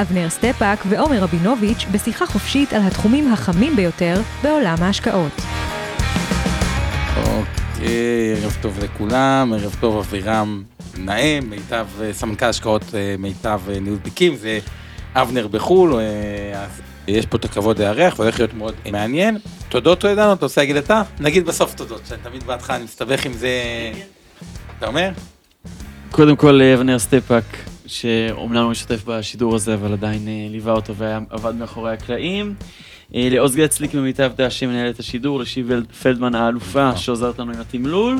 אבנר סטפאק ועומר רבינוביץ' בשיחה חופשית על התחומים החמים ביותר בעולם ההשקעות. אוקיי, ערב טוב לכולם, ערב טוב אבירם נאה, מיטב סמנכ"ל השקעות מיטב ניהול תיקים, זה אבנר בחו"ל, אז יש פה את הכבוד לארח והולך להיות מאוד מעניין. תודות טועדנו, אתה רוצה להגיד אתה? נגיד בסוף תודות, שאני תמיד בהתחלה אני מסתבך עם זה, אתה אומר? קודם כל אבנר סטפאק, שאומנם לא משתתף בשידור הזה, אבל עדיין אה, ליווה אותו ועבד מאחורי הקלעים. אה, לעוז גצליק ממיטב דש שמנהל את השידור, לשיבל פלדמן האלופה שעוזרת לנו עם התמלול.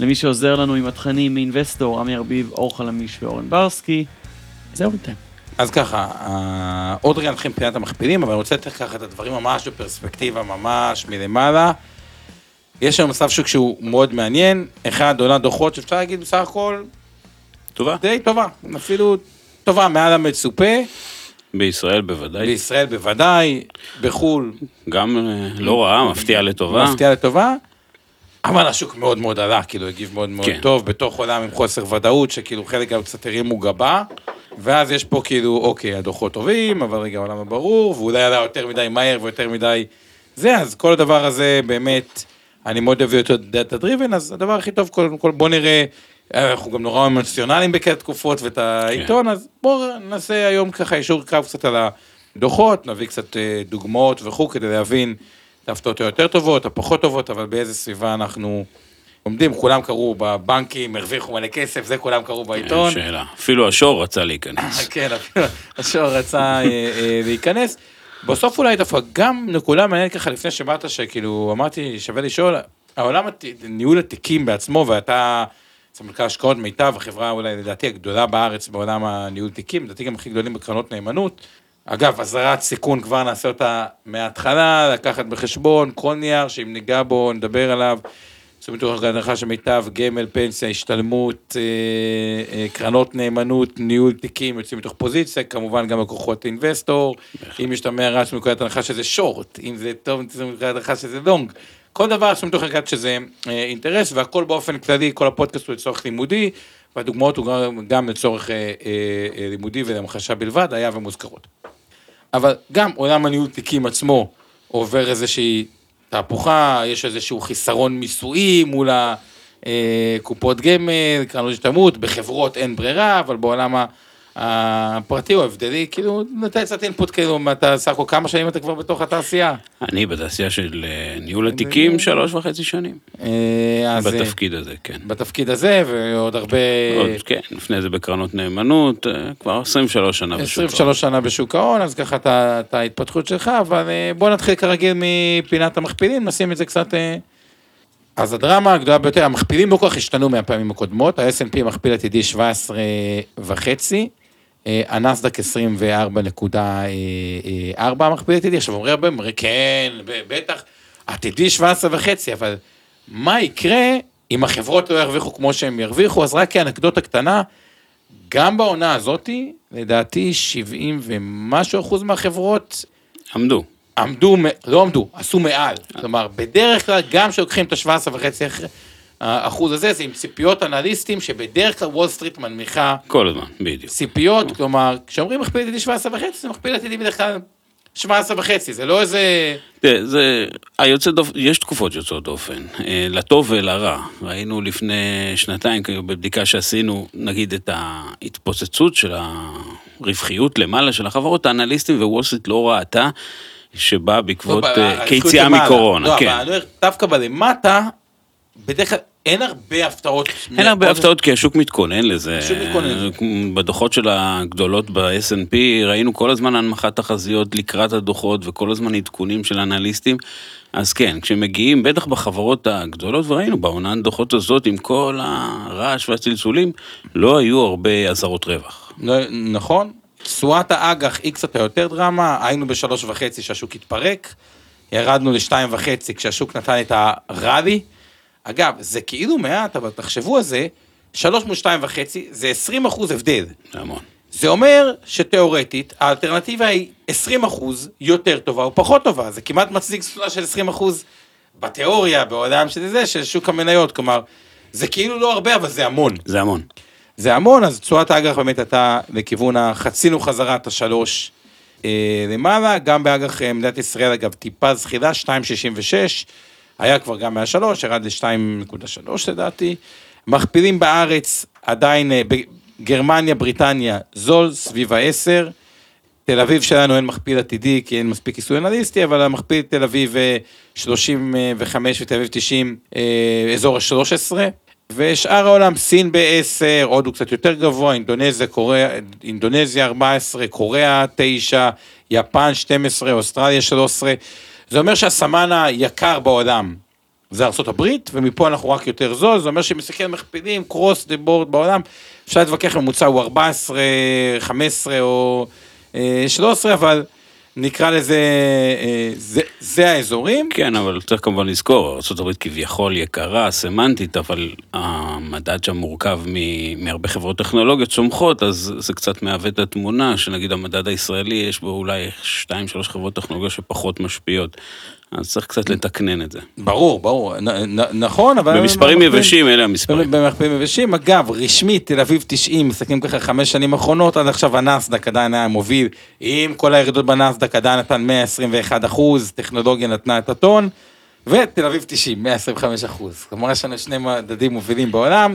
למי שעוזר לנו עם התכנים מאינבסטור, עמי ארביב, אור חלמיש ואורן ברסקי. זהו בינתיים. אז ככה, אה, עוד רגע נתחיל מבחינת המכפילים, אבל אני רוצה לתת ככה את הדברים ממש בפרספקטיבה, ממש מלמעלה. יש היום מצב שוק שהוא מאוד מעניין, אחד, עונה דוחות שאפשר להגיד בסך הכל, טובה. די טובה, אפילו טובה מעל המצופה, בישראל בוודאי. בישראל בוודאי, בחו"ל גם אה, לא רעה, מפתיע לטובה. מפתיע לטובה, אבל השוק מאוד מאוד עלה, כאילו הגיב מאוד מאוד כן. טוב, בתוך עולם עם חוסר ודאות, שכאילו חלק גם קצת הרימו גבה, ואז יש פה כאילו, אוקיי, הדוחות טובים, אבל רגע, העולם ברור, ואולי עלה יותר מדי מהר ויותר מדי זה, אז כל הדבר הזה באמת, אני מאוד אוהב יותר data driven, אז הדבר הכי טוב, קודם כל בוא נראה, אנחנו גם נורא אמוציונליים בכאלה תקופות ואת העיתון, אז בואו נעשה היום ככה אישור קרב קצת על הדוחות, נביא קצת אה, דוגמאות וכו', כדי להבין את ההפתעות היותר טובות, הפחות טובות, אבל באיזה סביבה אנחנו עומדים, כולם קראו בבנקים, הרוויחו מלא כסף, זה כולם קראו בעיתון. אין שאלה. אפילו השור רצה להיכנס. כן, אפילו השור רצה אה, אה, להיכנס. בסוף אולי דווקא גם נקודה מעניינת ככה לפני שבאת, שכאילו אמרתי, שווה לשאול, העולם הת- ניהול התיקים בעצמו, ואתה סמנכ"ל השקעות מיטב, החברה אולי לדעתי הגדולה בארץ בעולם הניהול תיקים, לדעתי גם הכי גדולים בקרנות נאמנות. אגב, אזהרת סיכון כבר נעשה אותה מההתחלה, לקחת בחשבון, כל נייר שאם ניגע בו, נדבר עליו. עשו מתוך ההנחה של מיטב, גמל, פנסיה, השתלמות, אה, אה, קרנות נאמנות, ניהול תיקים, יוצאים מתוך פוזיציה, כמובן גם לקוחות אינבסטור, אם יש את המאה רעש מנקודת הנחה שזה שורט, אם זה טוב, מנקודת הנחה שזה לונג, כל דבר עשו מתוך הנחה שזה אה, אינטרס, והכל באופן כללי, כל הפודקאסט הוא לצורך לימודי, והדוגמאות הוא גם, גם לצורך אה, אה, אה, לימודי ולהמחשה בלבד, היה ומוזכרות. אבל גם עולם הניהול תיקים עצמו עובר איזושהי תהפוכה, יש איזשהו חיסרון מיסויי מול הקופות גמל, קרנות השתלמות, בחברות אין ברירה, אבל בעולם ה- הפרטי הוא הבדלי, כאילו, נתן קצת אינפוט, כאילו, אתה סך הכל כמה שנים אתה כבר בתוך התעשייה? אני בתעשייה של אה, ניהול התיקים שלוש וחצי שנים. אה, אה, בתפקיד הזה, כן. בתפקיד הזה, ועוד הרבה... עוד, כן, לפני זה בקרנות נאמנות, כבר 23 שנה בשוק. 23 שנה בשוק ההון, אז ככה את ההתפתחות שלך, אבל בוא נתחיל כרגיל מפינת המכפילים, נשים את זה קצת... אז הדרמה הגדולה ביותר, המכפילים לא כל כך השתנו מהפעמים הקודמות, ה-S&P מכפיל עתידי 17 וחצי, הנסדק 24.4 מכפיל עתידי, עכשיו אומרים הרבה, אומרים כן, בטח, עתידי 17 וחצי, אבל מה יקרה אם החברות לא ירוויחו כמו שהם ירוויחו, אז רק כאנקדוטה קטנה, גם בעונה הזאתי, לדעתי 70 ומשהו אחוז מהחברות עמדו. עמדו, לא עמדו, עשו מעל. כלומר, בדרך כלל, גם כשלוקחים את ה-17 וחצי האחוז הזה, זה עם ציפיות אנליסטים, שבדרך כלל וול סטריט מנמיכה כל הזמן, בדיוק. ציפיות, כלומר, כשאומרים מכפיל עתידי 17 וחצי, זה מכפיל עתידי בדרך כלל 17 וחצי, זה לא איזה... תראה, זה, היוצא דופן, יש תקופות יוצאות דופן, אה, לטוב ולרע. ראינו לפני שנתיים, כאילו, בבדיקה שעשינו, נגיד את ההתפוצצות של הרווחיות למעלה של החברות, האנליסטים ווול סטריט לא ראתה, שבאה בעקבות לא, אה, ב- כיציאה למעלה. מקורונה, לא, כן. אבל אני אומר, דווקא בלמטה, בדרך כלל אין הרבה הפתעות. אין הרבה הפתעות כי השוק מתכונן לזה. השוק מתכונן. בדוחות של הגדולות ב-S&P ראינו כל הזמן הנמכת תחזיות לקראת הדוחות וכל הזמן עדכונים של אנליסטים. אז כן, כשמגיעים, בטח בחברות הגדולות, וראינו בעונת דוחות הזאת עם כל הרעש והצלצולים, לא היו הרבה אזהרות רווח. לא, נכון. תשואת האג"ח היא קצת היותר דרמה, היינו בשלוש וחצי שהשוק התפרק. ירדנו לשתיים וחצי כשהשוק נתן את הראלי. אגב, זה כאילו מעט, אבל תחשבו על זה, שלוש מול שתיים וחצי, זה 20 אחוז הבדל. זה המון. זה אומר שתיאורטית, האלטרנטיבה היא 20 אחוז יותר טובה או פחות טובה, זה כמעט מצדיק סולה של 20 אחוז בתיאוריה, בעולם של זה, של שוק המניות, כלומר, זה כאילו לא הרבה, אבל זה המון. זה המון. זה המון, אז תשואת האג"ח באמת הייתה לכיוון החצינו חזרה את השלוש אה, למעלה, גם באג"ח אה, מדינת ישראל, אגב, טיפה זחילה, 2.66, היה כבר גם מהשלוש, ירד ל-2.3 לדעתי. מכפילים בארץ, עדיין, אה, בגרמניה, בריטניה, זול, סביב ה-10. תל אביב שלנו אין מכפיל עתידי, כי אין מספיק כיסוי אנליסטי, אבל המכפיל תל אביב אה, 35 ותל אביב 90, אה, אזור ה-13. ושאר העולם, סין ב-10, הודו קצת יותר גבוה, אינדונזיה, קוריאה, אינדונזיה 14, קוריאה 9, יפן 12, אוסטרליה 13. זה אומר שהסמן היקר בעולם. זה ארה"ב, ומפה אנחנו רק יותר זול, זה אומר שמסתכל מכפילים, קרוס דה בורד בעולם, אפשר להתווכח ממוצע הוא 14, 15 או אה, 13, אבל נקרא לזה, אה, זה, זה האזורים. כן, אבל צריך כמובן לזכור, ארה"ב כביכול יקרה, סמנטית, אבל המדד שם מורכב מהרבה חברות טכנולוגיות צומחות, אז זה קצת מעוות את התמונה, שנגיד המדד הישראלי, יש בו אולי 2-3 חברות טכנולוגיה שפחות משפיעות. אז צריך קצת לתקנן את זה. ברור, ברור, נ, נ, נכון, אבל... במספרים יבשים, אלה המספרים. במכפילים יבשים, אגב, רשמית, תל אביב 90, מסתכלים ככה חמש שנים אחרונות, עד עכשיו הנסדק עדיין היה מוביל, עם כל הירידות בנסדק עדיין נתן 121 אחוז, טכנולוגיה נתנה את הטון, ותל אביב 90, 125 אחוז. כלומר, יש לנו שני מדדים מובילים בעולם,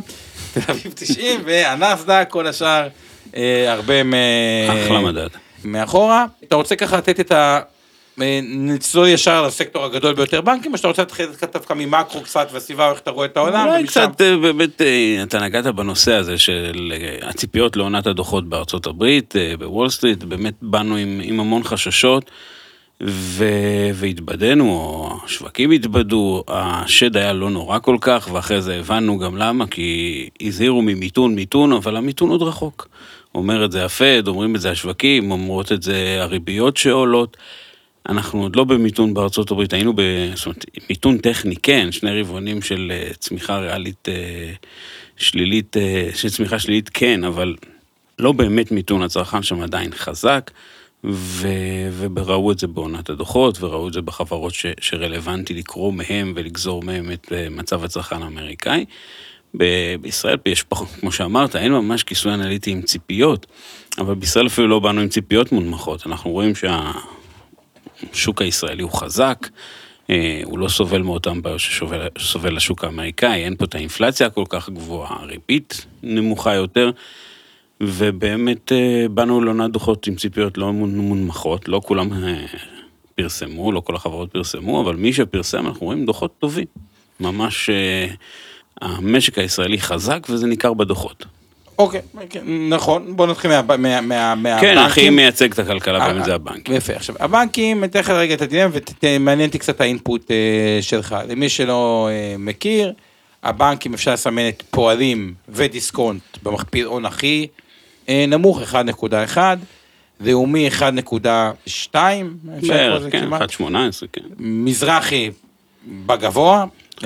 תל אביב 90 והנסדק, כל השאר אה, הרבה מ... אחלה מדד. מאחורה. אתה רוצה ככה לתת את ה... אה, נצלול ישר לסקטור הגדול ביותר בנקים, או שאתה רוצה להתחיל דווקא ממקרו קצת והסביבה, איך אתה רואה את העולם, אולי ומשם- קצת, אה, באמת, אה, אתה נגעת בנושא הזה של הציפיות לעונת הדוחות בארצות הברית, בוול סטריט, באמת באנו עם, עם המון חששות, ו, והתבדינו, או השווקים התבדו, השד היה לא נורא כל כך, ואחרי זה הבנו גם למה, כי הזהירו ממיתון, מיתון, אבל המיתון עוד רחוק. אומר את זה הפד, אומרים את זה השווקים, אומרות את זה הריביות שעולות. אנחנו עוד לא במיתון בארצות הברית, היינו ב... זאת אומרת, מיתון טכני, כן, שני רבעונים של אה, צמיחה ריאלית אה, שלילית, אה, של צמיחה שלילית, כן, אבל לא באמת מיתון, הצרכן שם עדיין חזק, ו... וראו את זה בעונת הדוחות, וראו את זה בחברות ש... שרלוונטי לקרוא מהם ולגזור מהם את מצב הצרכן האמריקאי. ב- בישראל יש פחות, כמו שאמרת, אין ממש כיסוי אנליטי עם ציפיות, אבל בישראל אפילו לא באנו עם ציפיות מונמכות. אנחנו רואים שה... השוק הישראלי הוא חזק, אה, הוא לא סובל מאותם בעיות שסובל סובל השוק האמריקאי, אין פה את האינפלציה הכל כך גבוהה, הריבית נמוכה יותר, ובאמת אה, באנו לעונת דוחות עם ציפיות לא מונ- מונמכות, לא כולם אה, פרסמו, לא כל החברות פרסמו, אבל מי שפרסם, אנחנו רואים דוחות טובים. ממש המשק הישראלי חזק וזה ניכר בדוחות. אוקיי, נכון, בוא נתחיל מה- מה- מה- מהבנקים. כן, הכי מייצג את הכלכלה אה, באמת זה הבנק. יפה, עכשיו, הבנקים, אתן לך רגע את הדילמה ומעניין אותי קצת האינפוט אה, שלך. למי שלא אה, מכיר, הבנקים אפשר לסמן את פועלים ודיסקונט במכפיל הון הכי אה, נמוך, 1.1, לאומי 1.2, אפשר לקרוא בערך, כן, כמעט. 1.18, כן. מזרחי בגבוה, 1.6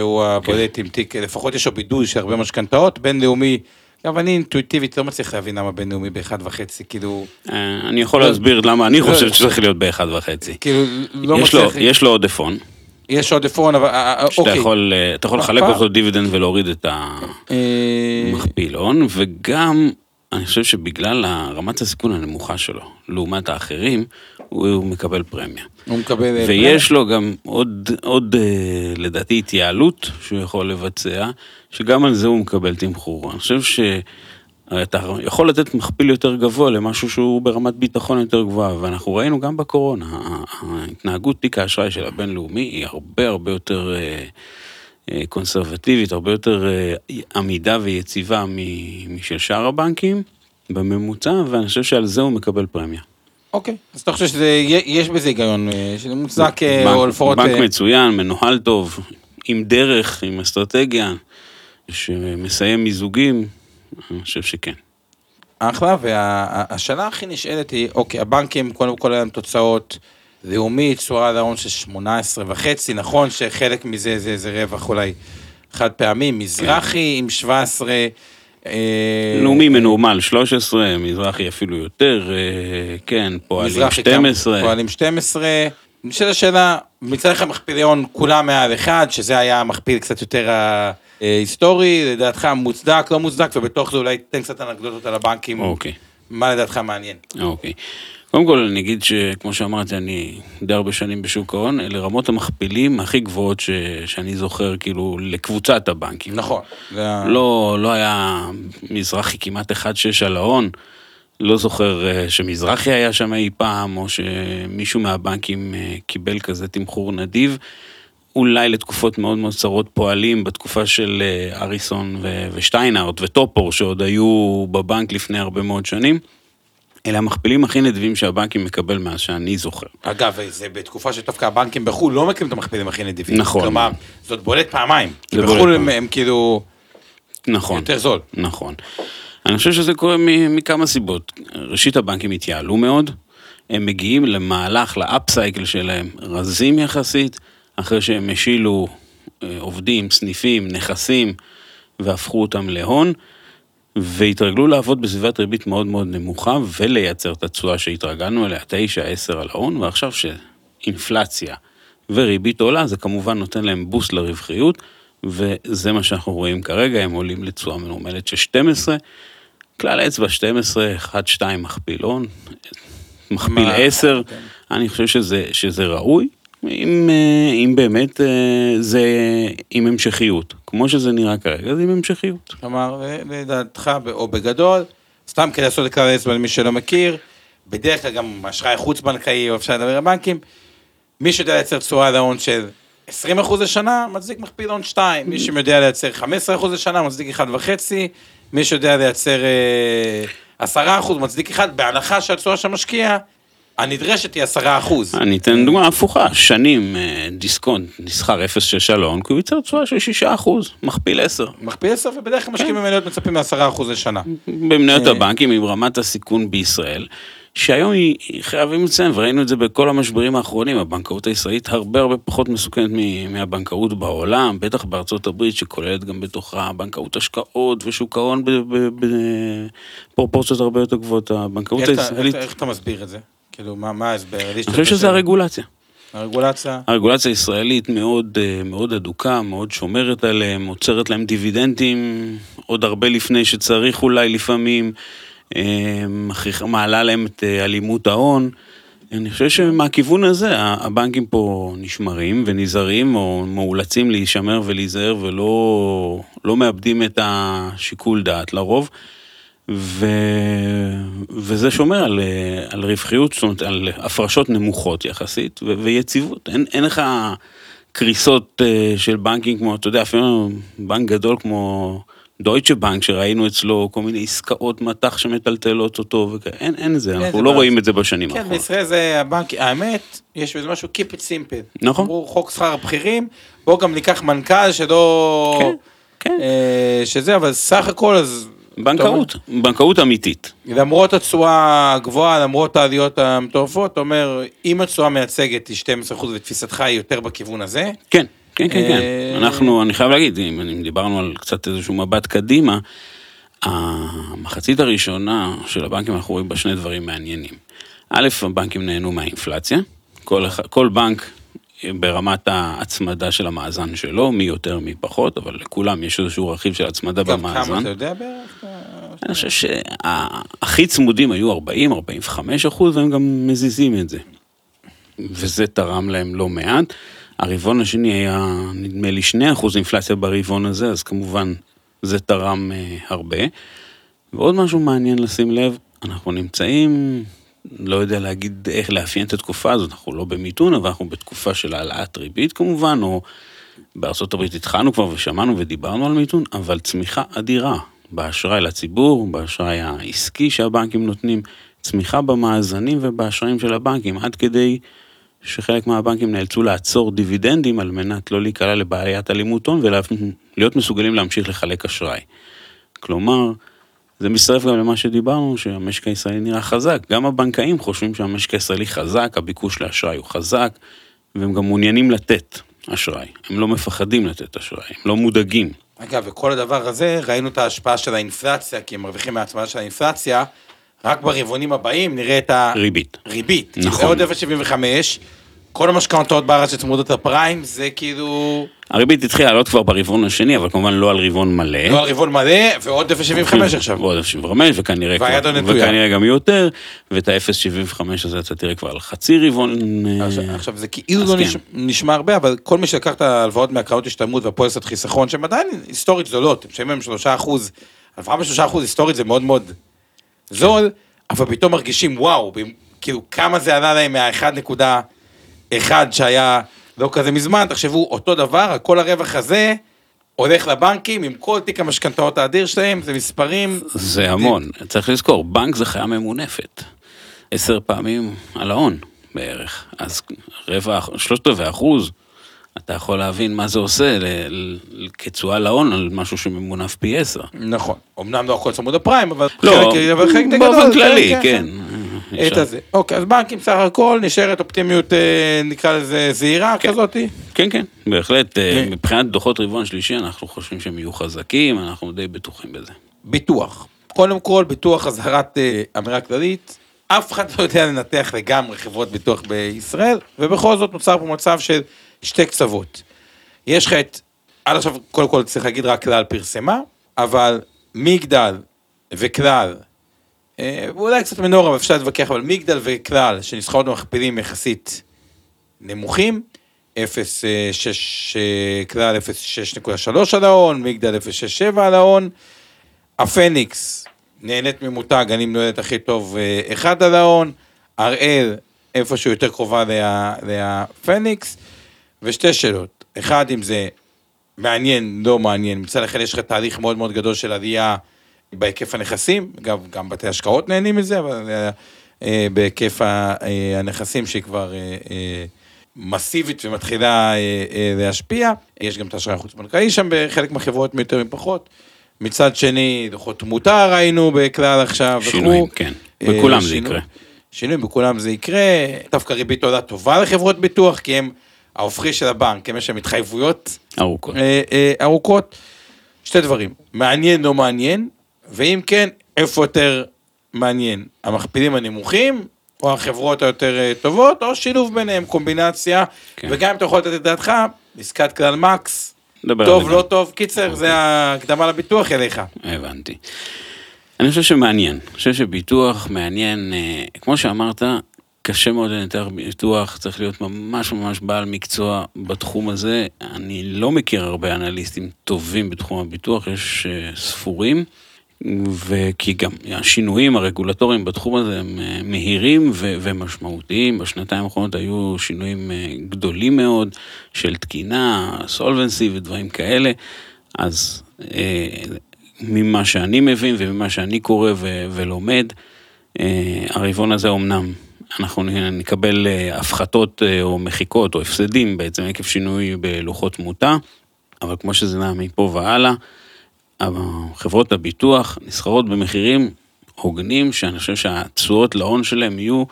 הוא הבולט עם תיק, לפחות יש לו בידול של הרבה משכנתאות, בינלאומי, גם אני אינטואיטיבית לא מצליח להבין למה בינלאומי באחד וחצי, כאילו, אה, אני יכול. להסביר למה אני לא. חושב שצריך להיות באחד וחצי. כאילו, לא יש לו- מצליח, יש לו עודפון, יש עודפון, אבל אה, אה, שאתה אוקיי, יכול אה, אתה יכול לחלק? אותו דיבידנד ולהוריד את המכפילון, וגם, אני חושב שבגלל רמת הסיכון הנמוכה שלו, לעומת האחרים, הוא מקבל פרמיה. הוא מקבל, אה, ויש לו גם עוד, עוד אה, לדעתי התייעלות שהוא יכול לבצע, שגם על זה הוא מקבל תמחור. אני חושב שאתה יכול לתת מכפיל יותר גבוה למשהו שהוא ברמת ביטחון יותר גבוהה, ואנחנו ראינו גם בקורונה, ההתנהגות תיק האשראי של הבינלאומי היא הרבה הרבה יותר אה, קונסרבטיבית, הרבה יותר עמידה ויציבה משל שאר הבנקים בממוצע, ואני חושב שעל זה הוא מקבל פרמיה. אוקיי, אז אתה חושב שיש בזה היגיון, אה, שזה מוצדק, אה, או לפחות... בנק אה, מצוין, מנוהל טוב, עם דרך, עם אסטרטגיה, שמסיים מיזוגים, אני חושב שכן. אחלה, והשאלה הכי נשאלת היא, אוקיי, הבנקים, קודם כל היה להם תוצאות תשואה על ההון של 18 וחצי, נכון שחלק מזה זה, זה רווח אולי חד פעמי, מזרחי עם 17. אה, לאומי מנורמל 13, מזרחי אפילו יותר, אה, כן, פועלים מזרחי 12. גם פועלים 12. נשאלת השאלה, מצד אחד מכפילי הון כולם מעל אחד, שזה היה מכפיל קצת יותר אה, היסטורי, לדעתך מוצדק, לא מוצדק, ובתוך זה אולי תן קצת אנקדוטות על הבנקים. אוקיי. מה לדעתך מעניין? אוקיי. קודם כל אני אגיד שכמו שאמרתי, אני די הרבה שנים בשוק ההון, אלה רמות המכפילים הכי גבוהות ש... שאני זוכר כאילו לקבוצת הבנקים. נכון. זה לא, לא היה מזרחי כמעט 1-6 על ההון. לא זוכר אה, שמזרחי היה שם אי פעם, או שמישהו מהבנקים אה, קיבל כזה תמחור נדיב. אולי לתקופות מאוד מאוד קצרות פועלים, בתקופה של אה, אריסון ושטיינארט וטופור, שעוד היו בבנק לפני הרבה מאוד שנים. אלה המכפילים הכי נדיבים שהבנקים מקבל מאז שאני זוכר. אגב, זה בתקופה שדווקא הבנקים בחו"ל לא מקבלים את המכפילים הכי נדיבים. נכון. כלומר, זאת בולט פעמיים. זה בולט בחו"ל הם. הם כאילו נכון. יותר זול. נכון. אני חושב שזה קורה מ- מכמה סיבות. ראשית, הבנקים התייעלו מאוד, הם מגיעים למהלך, לאפסייקל שלהם, רזים יחסית, אחרי שהם השילו אה, עובדים, סניפים, נכסים, והפכו אותם להון, והתרגלו לעבוד בסביבת ריבית מאוד מאוד נמוכה, ולייצר את התשואה שהתרגלנו אליה, 9-10 על ההון, ועכשיו שאינפלציה וריבית עולה, זה כמובן נותן להם בוסט לרווחיות, וזה מה שאנחנו רואים כרגע, הם עולים לתשואה מנורמלת של 12, כלל אצבע 12, 1-2 מכפיל הון, מכפיל מה- 10, אני חושב שזה, שזה ראוי, אם, אה, אם באמת אה, זה עם המשכיות, כמו שזה נראה כרגע, זה עם המשכיות. כלומר, לדעתך, או בגדול, סתם כדי לעשות כלל האצבע למי שלא מכיר, בדרך כלל גם אשראי חוץ-בנקאי, או אפשר לדבר על בנקים, מי שיודע לייצר תשואה על ההון של 20% לשנה, מצדיק מכפיל הון 2, מי שיודע לייצר 15% לשנה, מצדיק 1.5, מי שיודע לייצר אה, 10% מצדיק 1, בהנחה שהתשואה של המשקיע הנדרשת היא 10%. אני אתן דוגמה הפוכה, שנים אה, דיסקונט נסחר 0.6 על ההון, כי הוא ייצר תשואה של 6%, מכפיל 10. מכפיל 10, ובדרך כלל משקיעים במניות מצפים ל-10% לשנה. במניות אה. הבנקים עם רמת הסיכון בישראל, שהיום היא, היא חייבים לציין, וראינו את זה בכל המשברים האחרונים, הבנקאות הישראלית הרבה הרבה פחות מסוכנת מהבנקאות בעולם, בטח בארצות הברית, שכוללת גם בתוכה בנקאות השקעות ושוק ההון בפרופורציות הרבה יותר גבוהות. הבנקאות הישראלית, איך- איך אתה מסביר את זה? כאילו, מה מה ההסבר? אני חושב שזה. הרגולציה. הרגולציה. הרגולציה הישראלית מאוד, אה, מאוד אדוקה, מאוד שומרת עליהם, עוצרת להם דיבידנדים עוד הרבה לפני שצריך אולי לפעמים, אה, מעלה להם את אה, אלימות ההון. אני חושב שמהכיוון הזה הבנקים פה נשמרים ונזהרים או מאולצים להישמר ולהיזהר ולא לא מאבדים את השיקול דעת לרוב. ו... וזה שומר על, על רווחיות, זאת אומרת על הפרשות נמוכות יחסית ו... ויציבות. אין, אין לך קריסות אה, של בנקים כמו, אתה יודע, אפילו בנק גדול כמו דויטשה בנק, שראינו אצלו כל מיני עסקאות מטח שמטלטלות אותו, וכאלה. אין, אין את זה, אנחנו זה לא בעיה. רואים את זה בשנים כן, האחרונות. בישראל זה הבנק, האמת, יש בזה משהו keep it simple. נכון. אמרו חוק שכר הבכירים, בואו גם ניקח מנכ"ל שלא... כן, כן. אה, שזה, אבל סך הכל, אז... בנקאות, בנקאות אמיתית. למרות התשואה הגבוהה, למרות העליות המטורפות, אתה אומר, אם התשואה מייצגת היא 12% ותפיסתך היא יותר בכיוון הזה, כן, כן, כן, כן. אה, אנחנו, אני חייב להגיד, אם דיברנו על קצת איזשהו מבט קדימה, המחצית הראשונה של הבנקים, אנחנו רואים בה שני דברים מעניינים. א', הבנקים נהנו מהאינפלציה, כל, כל בנק ברמת ההצמדה של המאזן שלו, מי יותר מי פחות, אבל לכולם יש איזשהו רכיב של הצמדה גם כמה במאזן. אתה יודע בערך? אני חושב שהכי צמודים היו 40-45 אחוז, והם גם מזיזים את זה. וזה תרם להם לא מעט. הרבעון השני היה, נדמה לי, 2 אחוז אינפלציה ברבעון הזה, אז כמובן זה תרם אה, הרבה. ועוד משהו מעניין לשים לב, אנחנו נמצאים, לא יודע להגיד איך לאפיין את התקופה הזאת, אנחנו לא במיתון, אבל אנחנו בתקופה של העלאת ריבית כמובן, או בארצות הברית התחלנו כבר ושמענו ודיברנו על מיתון, אבל צמיחה אדירה באשראי לציבור, באשראי העסקי שהבנקים נותנים, צמיחה במאזנים ובאשראים של הבנקים, עד כדי שחלק מהבנקים נאלצו לעצור דיבידנדים על מנת לא להיקלע לבעיית אלימות הון ולהיות מסוגלים להמשיך לחלק אשראי. כלומר, זה מצטרף גם למה שדיברנו, שהמשק הישראלי נראה חזק. גם הבנקאים חושבים שהמשק הישראלי חזק, הביקוש לאשראי הוא חזק, והם גם מעוניינים לתת אשראי. הם לא מפחדים לתת אשראי, הם לא מודאגים. אגב, וכל הדבר הזה, ראינו את ההשפעה של האינפלציה, כי הם מרוויחים מההצמדה של האינפלציה, רק ברבעונים הבאים נראה את ריבית. הריבית. נכון. זה עוד 0.75, כל המשכנתאות בארץ שצמודות לפריים, זה כאילו... הריבית התחילה לעלות כבר ברבעון השני, אבל כמובן לא על רבעון מלא. לא על רבעון מלא, ועוד 0.75 עכשיו. ועוד 0.75, וכנראה, כבר- נטויה. וכנראה גם יותר, ואת ה-0.75 הזה אתה תראה כבר על חצי רבעון. אה, עכשיו- עכשיו זה כאילו לא כן. נש- נשמע הרבה, אבל כל מי שלקח את ההלוואות מהקרנות השתלמות והפוליסת חיסכון, שהן עדיין היסטורית זולות, הם משלמים להם שלושה אחוז, הלוואה בשלושה אחוז היסטורית זה מאוד מאוד זול, אבל פתאום מרגישים וואו, כאילו כמה זה עלה להם מה-1.1 שהיה לא כזה מזמן, תחשבו אותו דבר, כל הרווח הזה הולך לבנקים עם כל תיק המשכנתאות האדיר שלהם, זה מספרים, זה המון. צריך לזכור, בנק זה חיה ממונפת. עשר פעמים על ההון בערך. אז רבע, שלושת רבעי אחוז, אתה יכול להבין מה זה עושה כתשואה להון על משהו שממונף פי עשר. נכון, אמנם לא הכל צמוד הפריים, אבל לא, חלק, באופן כן, כללי, כן, כן. את הזה. אוקיי, אז בנקים סך הכל נשארת אופטימיות, אה, נקרא לזה זהירה כזאתי. כן, כן, בהחלט. כן. מבחינת דוחות רבעון שלישי, אנחנו חושבים שהם יהיו חזקים, אנחנו די בטוחים בזה. ביטוח. קודם כל, ביטוח אזהרת אה, אמירה כללית. אף אחד לא יודע לנתח לגמרי חברות ביטוח בישראל, ובכל זאת נוצר פה מצב של שתי קצוות. יש לך את, עד עכשיו, קודם כל צריך להגיד רק כלל פרסמה, אבל מגדל וכלל, ואולי קצת מנורה, אבל אפשר להתווכח, אבל מגדל וכלל, שנסחרות במכפילים יחסית נמוכים, 0.6, אה, כלל 0.6.3 על ההון, מגדל 0.67 על ההון, הפניקס נהנית ממותג, אני מנוהלת הכי טוב, אה, אחד על ההון, הראל איפשהו יותר קרובה להפניקס, ושתי שאלות, אחד אם זה מעניין, לא מעניין, מצד אחד יש לך תהליך מאוד מאוד גדול של עלייה בהיקף הנכסים, גם, גם בתי השקעות נהנים מזה, אבל אה, אה, בהיקף אה, הנכסים שהיא כבר אה, אה, מסיבית ומתחילה אה, אה, להשפיע, יש גם את האשראי החוץ-בנקאי שם בחלק מהחברות מיותר מפחות. מצד שני, דוחות תמותה ראינו בכלל עכשיו, וכו'. שינויים, כן. אה, בכולם זה שינוי- יקרה. שינויים בכולם זה יקרה, דווקא ריבית עולה טובה לחברות ביטוח, כי הם ההופכי של הבנק, הם יש להם התחייבויות ארוכות. אה, אה, ארוכות. שתי דברים, מעניין, לא מעניין, ואם כן, איפה יותר מעניין? המכפילים הנמוכים, או החברות היותר אה, טובות, או שילוב ביניהם, קומבינציה, כן. וגם אם אתה יכול לתת את דעתך, עסקת כלל מקס, טוב, לא. טוב, קיצר, זה ההקדמה לביטוח אליך. הבנתי. אני חושב שמעניין. אני חושב שביטוח מעניין, אה, כמו שאמרת, קשה מאוד לנתח ביטוח, צריך להיות ממש ממש בעל מקצוע בתחום הזה. אני לא מכיר הרבה אנליסטים טובים בתחום הביטוח, יש אה, ספורים, וכי גם השינויים הרגולטוריים בתחום הזה הם אה, מהירים ו- ומשמעותיים. בשנתיים האחרונות היו שינויים אה, גדולים מאוד של תקינה, סולבנסי ודברים כאלה. אז אה, ממה שאני מבין וממה שאני קורא ו- ולומד, אה, הרבעון הזה אמנם אנחנו נקבל אה, הפחתות או מחיקות או הפסדים בעצם עקב שינוי בלוחות תמותה, אבל כמו שזה נע מפה והלאה, חברות הביטוח נסחרות במחירים הוגנים, שאני חושב שהתשואות להון שלהם יהיו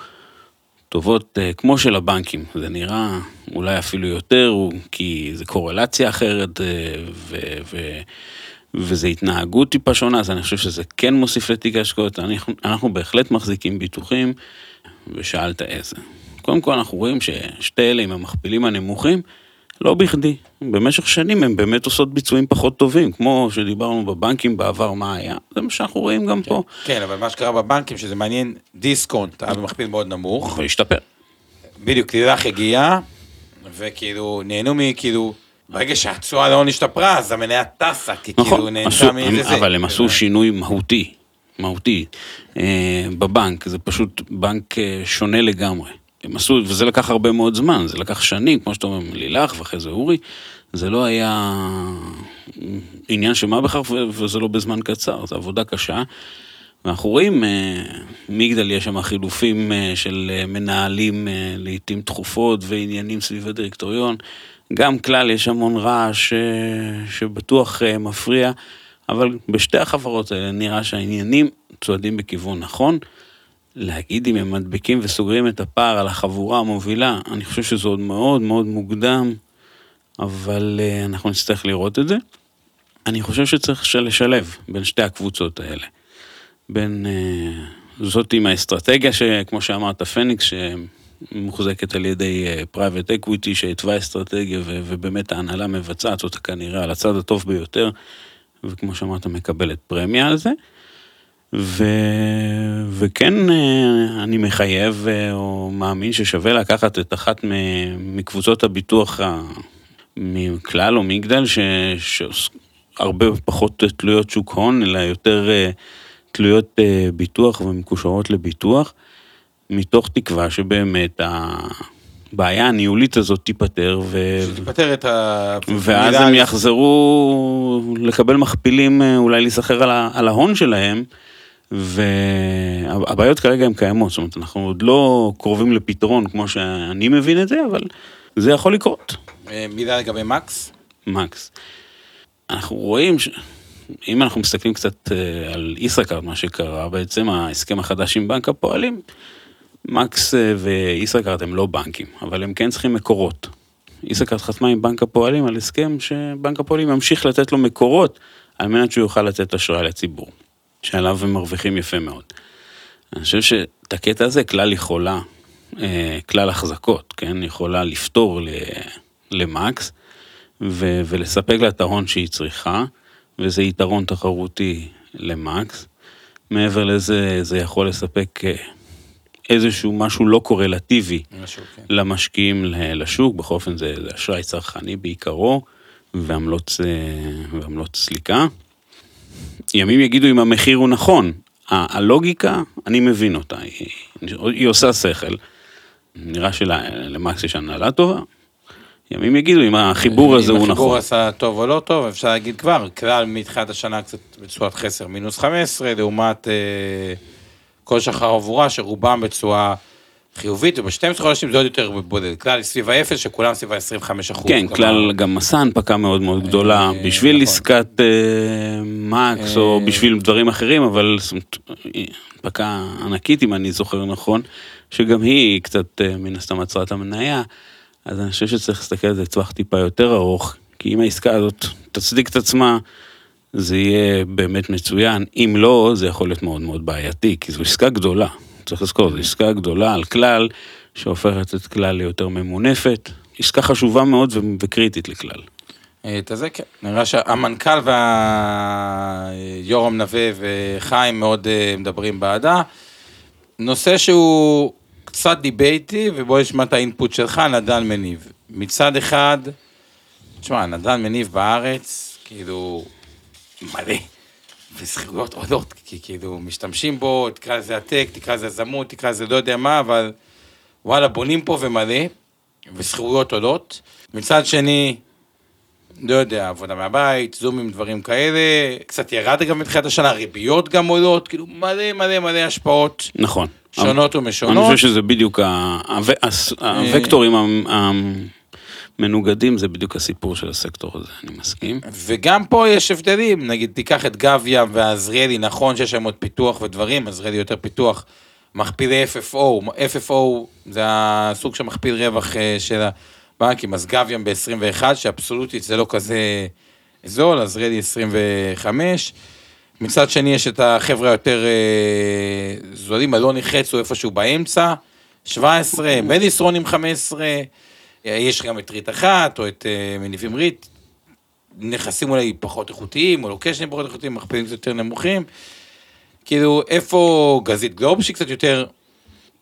טובות אה, כמו של הבנקים. זה נראה אולי אפילו יותר, כי זה קורלציה אחרת אה, ו... ו וזה התנהגות טיפה שונה, אז אני חושב שזה כן מוסיף לתיק ההשקעות. אנחנו בהחלט מחזיקים ביטוחים, ושאלת איזה. קודם כל אנחנו רואים ששתי אלה עם המכפילים הנמוכים, לא בכדי. במשך שנים הם באמת עושות ביצועים פחות טובים, כמו שדיברנו בבנקים בעבר מה היה, זה מה שאנחנו רואים גם פה. כן, אבל מה שקרה בבנקים, שזה מעניין, דיסקונט היה במכפיל מאוד נמוך, והשתפר. בדיוק, לילך הגיעה, וכאילו, נהנו מכאילו, ברגע שהתשואה להון השתפרה, אז המניה טסה, כי נכון, כאילו נהנתה מזה זה. אבל הם עשו שינוי מהותי, מהותי, אה, בבנק, זה פשוט בנק אה, שונה לגמרי. הם עשו, וזה לקח הרבה מאוד זמן, זה לקח שנים, כמו שאתה אומר, לילך ואחרי זה אורי, זה לא היה עניין של מה בכך, וזה לא בזמן קצר, זו עבודה קשה. ואנחנו רואים, אה, מגדל יש שם חילופים אה, של אה, מנהלים לעיתים תכופות ועניינים סביב הדירקטוריון. גם כלל יש המון רעש שבטוח מפריע, אבל בשתי החברות האלה נראה שהעניינים צועדים בכיוון נכון. להגיד אם הם מדביקים וסוגרים את הפער על החבורה המובילה, אני חושב שזה עוד מאוד מאוד מוקדם, אבל uh, אנחנו נצטרך לראות את זה. אני חושב שצריך לשלב בין שתי הקבוצות האלה. בין uh, זאת עם האסטרטגיה, שכמו שאמרת, פניקס, שמוחזקת על ידי private uh, equity, שהתווה אסטרטגיה ובאמת ההנהלה מבצעת אותה כנראה על הצד הטוב ביותר, וכמו שאמרת, מקבלת פרמיה על זה. ו... וכן אה, אני מחייב אה, או מאמין ששווה לקחת את אחת מקבוצות הביטוח מכלל או מגדל, שהרבה פחות תלויות שוק הון, אלא יותר אה, תלויות ביטוח ומקושרות לביטוח, מתוך תקווה שבאמת הבעיה הניהולית הזאת תיפתר, ו... שתיפתר את ה... ואז הם יחזרו לקבל מכפילים, אולי להיסחר על ההון שלהם. והבעיות כרגע הן קיימות, זאת אומרת, אנחנו עוד לא קרובים לפתרון כמו שאני מבין את זה, אבל זה יכול לקרות. אה, מילה לגבי מקס? מקס. אנחנו רואים, ש... אם אנחנו מסתכלים קצת אה, על ישראכרט, מה שקרה, בעצם ההסכם החדש עם בנק הפועלים, מקס אה, וישראכרט הם לא בנקים, אבל הם כן צריכים מקורות. ישראכרט חתמה עם בנק הפועלים על הסכם שבנק הפועלים ימשיך לתת לו מקורות על מנת שהוא יוכל לתת אשראי לציבור. שעליו הם מרוויחים יפה מאוד. אני חושב שאת הקטע הזה כלל יכולה, אה, כלל החזקות, כן, יכולה לפתור למקס ו- ולספק לה את ההון שהיא צריכה, וזה יתרון תחרותי למקס. מעבר לזה, זה יכול לספק אה, איזשהו משהו לא קורלטיבי משהו, כן. למשקיעים לשוק, בכל אופן זה, אשראי צרכני בעיקרו, ועמלות, אה, ועמלות סליקה. ימים יגידו אם המחיר הוא נכון. הלוגיקה, אני מבין אותה, היא, היא עושה שכל. נראה שלמקס יש הנהלה טובה. ימים יגידו אם החיבור הזה הוא נכון. אם החיבור עשה טוב או לא טוב, אפשר להגיד כבר, כלל מתחילת השנה קצת בתשואת חסר מינוס 15, לעומת אה, כל שחר עבורה, שרובם בתשואה חיובית, וב-12 חודשים זה עוד יותר בודד. כלל סביב האפס, שכולם סביב ה-25 אחוז. כן, כלל גם עשה הנפקה מאוד מאוד גדולה, אה, בשביל נכון. עסקת אה, מקס או אה, בשביל דברים אחרים, אבל הנפקה ענקית, אם אני זוכר נכון, שגם היא קצת מן הסתם עצרה את המניה, אז אני חושב שצריך להסתכל על זה לטווח טיפה יותר ארוך, כי אם העסקה הזאת תצדיק את עצמה, זה יהיה באמת מצוין, אם לא, זה יכול להיות מאוד מאוד בעייתי, כי זו עסקה גדולה. צריך לזכור, זו עסקה גדולה על כלל, שהופכת את כלל ליותר ממונפת. עסקה חשובה מאוד וקריטית לכלל. את הזה כן, נראה שהמנכ"ל והיורם נווה וחיים מאוד אה, מדברים בעדה. נושא שהוא קצת דיבייטי, ובוא נשמע את האינפוט שלך, נדן מניב. מצד אחד, תשמע, נדן מניב בארץ, כאילו, מלא. ושכירויות עולות, כי כאילו משתמשים בו, תקרא לזה עתק, תקרא לזה זמות, תקרא לזה לא יודע מה, אבל וואלה, בונים פה ומלא, ושכירויות עולות. מצד שני, לא יודע, עבודה מהבית, זומים, דברים כאלה, קצת ירד גם מתחילת השנה, ריביות גם עולות, כאילו מלא מלא מלא השפעות. נכון. שונות ומשונות. אני חושב שזה בדיוק הוקטורים מנוגדים זה בדיוק הסיפור של הסקטור הזה, אני מסכים. וגם פה יש הבדלים, נגיד תיקח את גב ים ועזריאלי, נכון שיש שם עוד פיתוח ודברים, עזריאלי יותר פיתוח, מכפילי FFO, FFO זה הסוג של מכפיל רווח אה, של הבנקים, אז גב ים ב-21, שאבסולוטית זה לא כזה זול, עזריאלי 25. מצד שני יש את החבר'ה היותר אה, זולים, אלוני חץ הוא איפשהו באמצע, 17, מדיסרון עם 15. יש גם את ריט אחת, או את uh, מניבים ריט, נכסים אולי פחות איכותיים, או לוקשנים פחות איכותיים, מכפילים קצת יותר נמוכים. כאילו, איפה גזית גלוב שהיא קצת יותר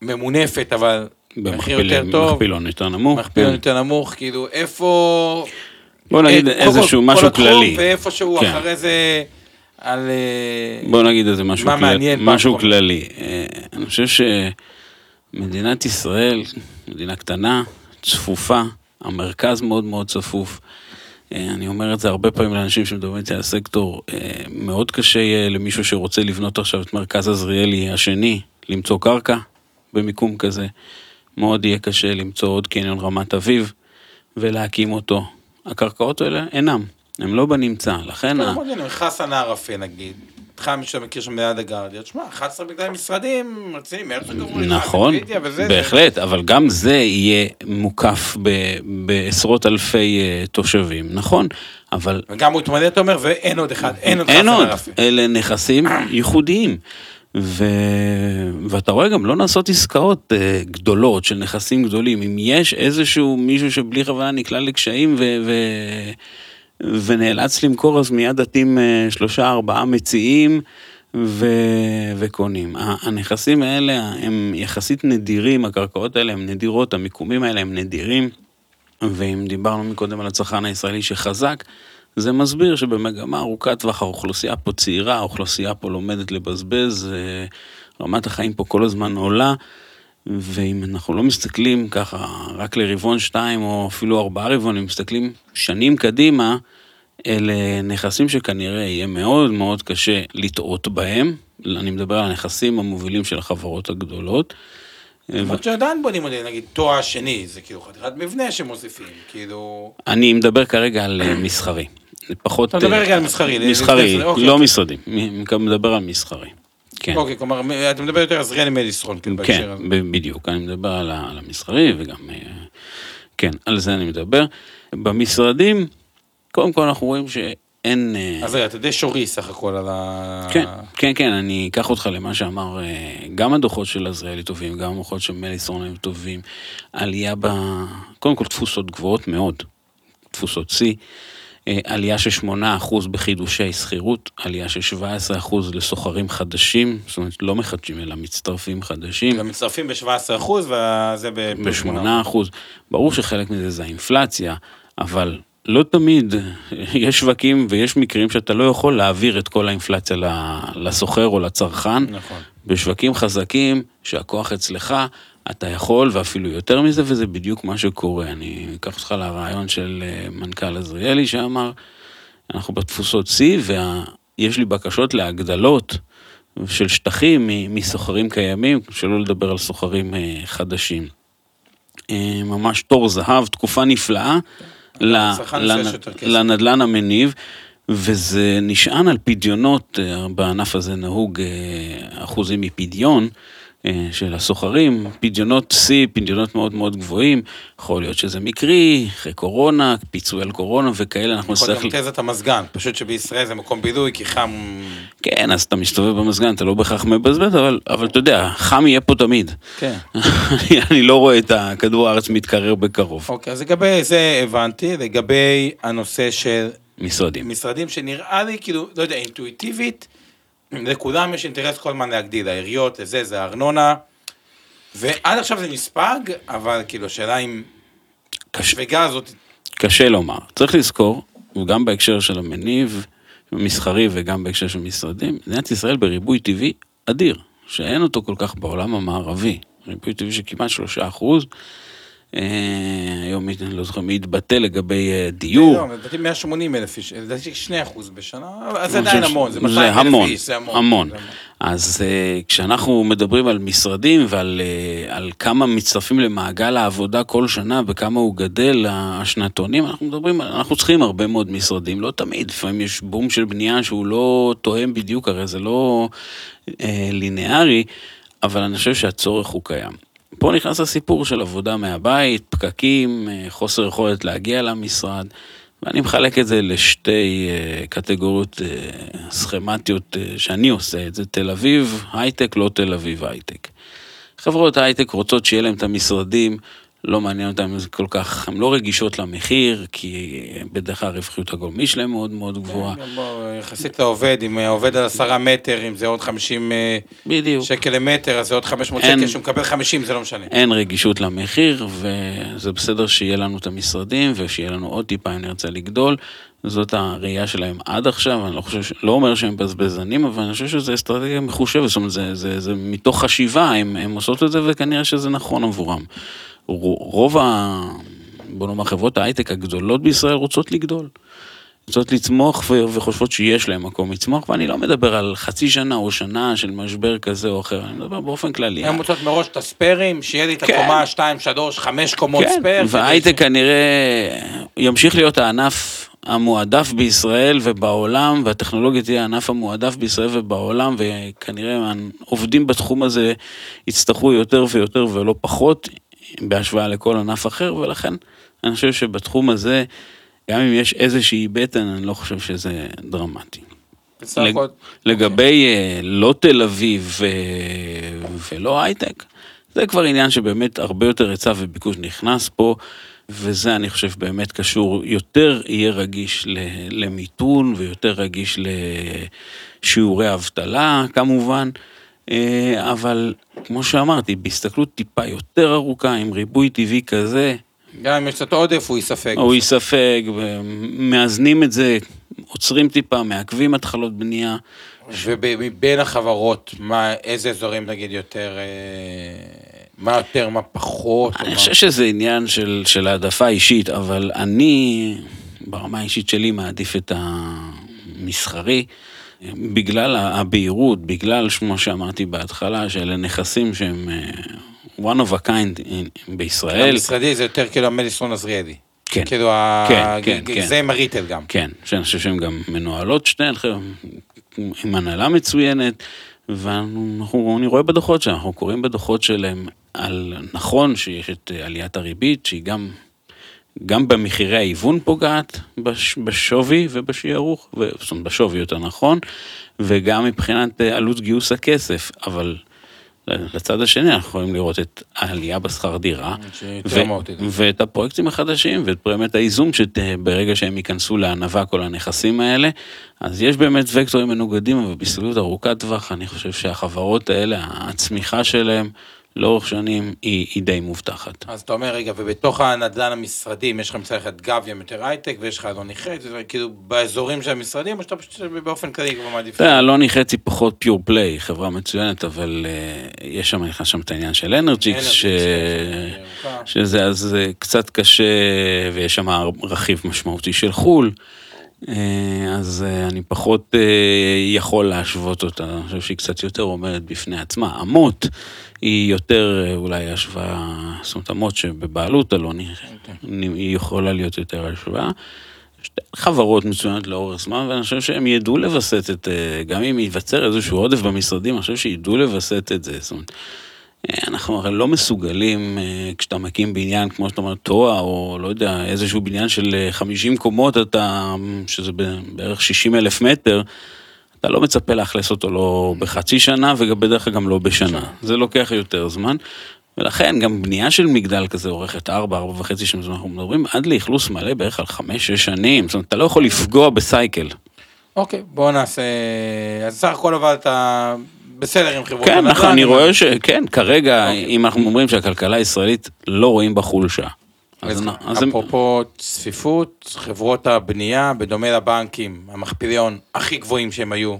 ממונפת, אבל מחיר יותר טוב. מכפילון יותר נמוך. מכפילון כן. יותר נמוך, כאילו, איפה... בוא נגיד את, איזשהו משהו כל כללי. ואיפה שהוא כן. אחרי זה... על... אה, בוא נגיד איזה משהו, מה מעניין, משהו כללי. אה, אני חושב שמדינת ישראל, מדינה קטנה, צפופה, המרכז מאוד מאוד צפוף. אה, אני אומר את זה הרבה פעמים לאנשים שמדברים איתי על הסקטור, אה, מאוד קשה יהיה למישהו שרוצה לבנות עכשיו את מרכז עזריאלי השני, למצוא קרקע במיקום כזה. מאוד יהיה קשה למצוא עוד קניון רמת אביב ולהקים אותו. הקרקעות האלה אינם. הם לא בנמצא, לכן... ה- אמרתי, הנה, חסן ערפה נגיד. אותך מי שאתה מכיר שם ליד הגרדיה, תשמע, 11 בגלל משרדים רציניים, הרצוג אמרו נכון, בהחלט, אבל גם זה יהיה מוקף בעשרות אלפי אה, תושבים, נכון, אבל וגם הוא התמודד, אתה אומר, ואין עוד אחד, אין עוד אין חסן עוד. אלה נכסים ייחודיים. ו... ואתה רואה גם לא נעשות עסקאות uh, גדולות של נכסים גדולים. אם יש איזשהו מישהו שבלי כוונה נקלע לקשיים ו... ו... ונאלץ למכור, אז מיד דתים uh, שלושה ארבעה מציעים ו... וקונים. הנכסים האלה הם יחסית נדירים, הקרקעות האלה הם נדירות, המיקומים האלה הם נדירים. ואם דיברנו מקודם על הצרכן הישראלי שחזק, זה מסביר שבמגמה ארוכת טווח האוכלוסייה פה צעירה, האוכלוסייה פה לומדת לבזבז, אה, רמת החיים פה כל הזמן עולה, ואם אנחנו לא מסתכלים ככה רק לרבעון שתיים או אפילו ארבעה רבעונים, מסתכלים שנים קדימה, אלה נכסים שכנראה יהיה מאוד מאוד קשה לטעות בהם. אני מדבר על הנכסים המובילים של החברות הגדולות. למרות שעדיין בונים, עליהם, נגיד, תואר שני, זה כאילו חתיכת מבנה שמוסיפים, כאילו... אני מדבר כרגע על אה, מסחרי. פחות... אתה מדבר אה, רגע על מסחרי. מסחרי, אוקיי, לא אוקיי. משרדים. אני מדבר על מסחרי. כן, אוקיי, כלומר, אתה מדבר יותר על זריאלי מדיסטרון, כאילו, כן, בהקשר הזה. ב- בדיוק. אני מדבר על המסחרי וגם... אה, כן, על זה אני מדבר. במשרדים, קודם כל אנחנו רואים שאין... אה, אז רגע, אתה די שורי סך הכל על ה... כן, כן, כן, אני אקח אותך למה שאמר, אה, גם הדוחות של עזריאלי טובים, גם הדוחות של מליסון הם טובים. עלייה ב... קודם כל תפוסות גבוהות מאוד, תפוסות שיא. אה, עלייה של 8% בחידושי שכירות, עלייה של 17% לסוחרים חדשים, זאת אומרת לא מחדשים אלא מצטרפים חדשים. גם מצטרפים ב-17% וזה ב-8%. ב-8%. ברור שחלק מזה זה האינפלציה, אבל לא תמיד, יש שווקים ויש מקרים שאתה לא יכול להעביר את כל האינפלציה לסוחר או לצרכן. נכון. בשווקים חזקים, שהכוח אצלך, אתה יכול, ואפילו יותר מזה, וזה בדיוק מה שקורה. אני אקח אותך לרעיון של אה, מנכ"ל עזריאלי שאמר, אנחנו בתפוסות שיא, ויש לי בקשות להגדלות של שטחים מסוחרים קיימים, שלא לדבר על סוחרים אה, חדשים. אה, ממש תור זהב, תקופה נפלאה לנדלן המניב, וזה נשען על פדיונות, אה, בענף הזה נהוג אה, אחוזים מפדיון. אה, של הסוחרים, פדיונות שיא, פדיונות מאוד מאוד גבוהים, יכול להיות שזה מקרי, אחרי קורונה, פיצוי על קורונה וכאלה, אנחנו יכול נצטרך... גם תזת המזגן, פשוט שבישראל זה מקום בילוי, כי חם... כן, אז אתה מסתובב במזגן, אתה לא בהכרח מבזבז, אבל, אבל אתה יודע, חם יהיה פה תמיד. כן. אני לא רואה את הכדור הארץ מתקרר בקרוב. אוקיי, אז לגבי זה הבנתי, לגבי הנושא של משרדים. משרדים שנראה לי, כאילו, לא יודע, אינטואיטיבית, לכולם יש אינטרס כל הזמן להגדיל, העיריות, לזה, זה הארנונה, ועד עכשיו זה נספג, אבל כאילו, השאלה אם קשה, הספיגה הזאת, קשה לומר. צריך לזכור, וגם בהקשר של המניב, מסחרי וגם בהקשר של משרדים, מדינת ישראל בריבוי טבעי אדיר, שאין אותו כל כך בעולם המערבי. ריבוי טבעי של כמעט שלושה אחוז. אה, היום, אני לא זוכר מי התבטא לגבי אה, דיור. לא, לדעתי 180 אלף איש, לדעתי 2 אחוז בשנה, אבל זה עדיין המון, זה ש- 200 אלף איש, זה המון. אז uh, כשאנחנו מדברים על משרדים ועל על כמה מצטרפים למעגל העבודה כל שנה וכמה הוא גדל, השנתונים, אנחנו מדברים, אנחנו צריכים הרבה מאוד משרדים, לא תמיד, לפעמים יש בום של בנייה שהוא לא תואם בדיוק, הרי זה לא לינארי, אבל אני חושב שהצורך הוא קיים. פה נכנס הסיפור של עבודה מהבית, פקקים, אה, חוסר יכולת להגיע למשרד, ואני מחלק את זה לשתי אה, קטגוריות אה, סכמטיות שאני עושה את זה, תל אביב הייטק, לא תל אביב הייטק. חברות הייטק רוצות שיהיה להם את המשרדים, לא מעניין אותם זה כל כך, הן לא רגישות למחיר, כי בדרך כלל הרווחיות הגולמית שלהם מאוד מאוד גבוהה. בוא, יחסית לעובד, אם עובד על עשרה מטר, אם זה עוד 50 אה, בדיוק. שקל למטר, אז זה עוד 500 אין- שקל, שהוא מקבל 50, זה לא משנה. אין רגישות למחיר, וזה בסדר שיהיה לנו את המשרדים, ושיהיה לנו עוד טיפה אם נרצה לגדול. זאת הראייה שלהם עד עכשיו, אני לא חושב, לא אומר שהם בזבזנים, אבל אני חושב שזו אסטרטגיה מחושבת, זאת אומרת, זה, זה, זה מתוך חשיבה, הם, הם עושות את זה, וכנראה שזה נכון עבורם. רוב ה... בוא נאמר, חברות ההייטק הגדולות בישראל רוצות לגדול. רוצות לצמוח ו- וחושבות שיש להם מקום לצמוח, ואני לא מדבר על חצי שנה או שנה של משבר כזה או אחר, אני מדבר באופן כללי. הן רוצות מראש את הספיירים, שיהיה לי את. הקומה 2, 3, 5 קומות כן, ספייר. וההייטק כנראה ימשיך להיות הענף המועדף בישראל ובעולם, והטכנולוגיה תהיה הענף המועדף בישראל ובעולם, וכנראה עובדים בתחום הזה יצטרכו יותר ויותר ולא פחות, בהשוואה לכל ענף אחר, ולכן אני חושב שבתחום הזה, גם אם יש איזושהי בטן, אני לא חושב שזה דרמטי. לג- לגבי אה, לא תל אביב ו... ולא הייטק, זה כבר עניין שבאמת הרבה יותר היצע וביקוש נכנס פה, וזה אני חושב באמת קשור, יותר יהיה רגיש למיתון ויותר רגיש לשיעורי אבטלה כמובן, אה, אבל כמו שאמרתי, בהסתכלות טיפה יותר ארוכה, עם ריבוי טבעי כזה, גם אם יש קצת עודף, הוא ייספג. הוא ייספג, מאזנים את זה, עוצרים טיפה, מעכבים התחלות בנייה. ומבין החברות, מה, איזה אזורים נגיד יותר, אה, מה יותר, מה פחות? אני מה- חושב שזה עניין של, של העדפה אישית, אבל אני, ברמה האישית שלי, מעדיף את המסחרי, בגלל הבהירות, בגלל, כמו שאמרתי בהתחלה, שאלה נכסים שהם אה, one of a kind בישראל. המשרדי זה יותר כאילו המדיסון עזריאלי. כן. כאילו, ה- כן, כן, כן. זה עם הריטל גם. כן, שאני חושב שהן גם מנוהלות שתיהן, עם הנהלה מצוינת, ואנחנו, אני רואה בדוחות שאנחנו קוראים בדוחות שלהם על, נכון שיש את עליית הריבית, שהיא גם, גם במחירי ההיוון פוגעת בש, בשווי ובשערוך, ו- זאת אומרת בשווי יותר נכון, וגם מבחינת אה, עלות גיוס הכסף, אבל לצד השני אנחנו יכולים לראות את העלייה בשכר דירה, יותר מהותית. ואת הפרויקטים החדשים ואת פרמיית הייזום שברגע שהם ייכנסו לענווה כל הנכסים האלה, אז יש באמת וקטורים מנוגדים, אבל בהסתכלות ארוכת טווח אני חושב שהחברות האלה, הצמיחה שלהם לאורך שנים היא, היא די מובטחת. אז אתה אומר, רגע, ובתוך הנדל"ן המשרדים, יש לך מצד אחד גביהם יותר הייטק, ויש לך אלוני חץ, כאילו באזורים של המשרדים, או שאתה פשוט באופן כללי כבר מעדיף? יודע, אלוני חצי פחות פיור פליי, חברה מצוינת, אבל uh, יש שם, נכנס שם את העניין של אנרג'יקס, ש... כן, ירוקה. שזה אז אה, קצת קשה, ויש שם רכיב משמעותי של חו"ל, אה, אז אני פחות יכול להשוות אותה, אני חושב שהיא קצת יותר עומדת בפני עצמה. אמות היא יותר אה, אולי השוואה, זאת אומרת אמות שבבעלות אלוני, היא יכולה להיות יותר השוואה. שתי חברות מצוינות לאורך זמן, ואני חושב שהם ידעו לווסת את, אה, גם אם ייווצר איזשהו עודף במשרדים, אני חושב שידעו לווסת את זה. זאת אומרת, אה, אנחנו הרי לא מסוגלים, כשאתה מקים בניין, כמו שאתה אומר, טועה, או לא יודע, איזשהו בניין של אה, 50 קומות, אתה, שזה בערך 60 אלף מטר, אתה לא מצפה לאכלס אותו לא בחצי שנה, ובדרך כלל גם לא בשנה. זה לוקח יותר זמן. ולכן גם בנייה של מגדל כזה אורכת 4, 4 וחצי שנים, אנחנו מדברים עד לאכלוס מלא בערך על 5-6 שנים, זאת אומרת, אתה לא יכול לפגוע בסייקל. אוקיי, בוא נעשה... אז סך הכל אתה בסדר עם חברות כן, הנדל"ן, נכון, אני רואה שכן, כרגע, אוקיי. אם אנחנו אומרים שהכלכלה הישראלית לא רואים בה חולשה. אז אז אנ- אז הם- אפרופו צפיפות, חברות הבנייה, בדומה לבנקים, המכפיליון הכי גבוהים שהם היו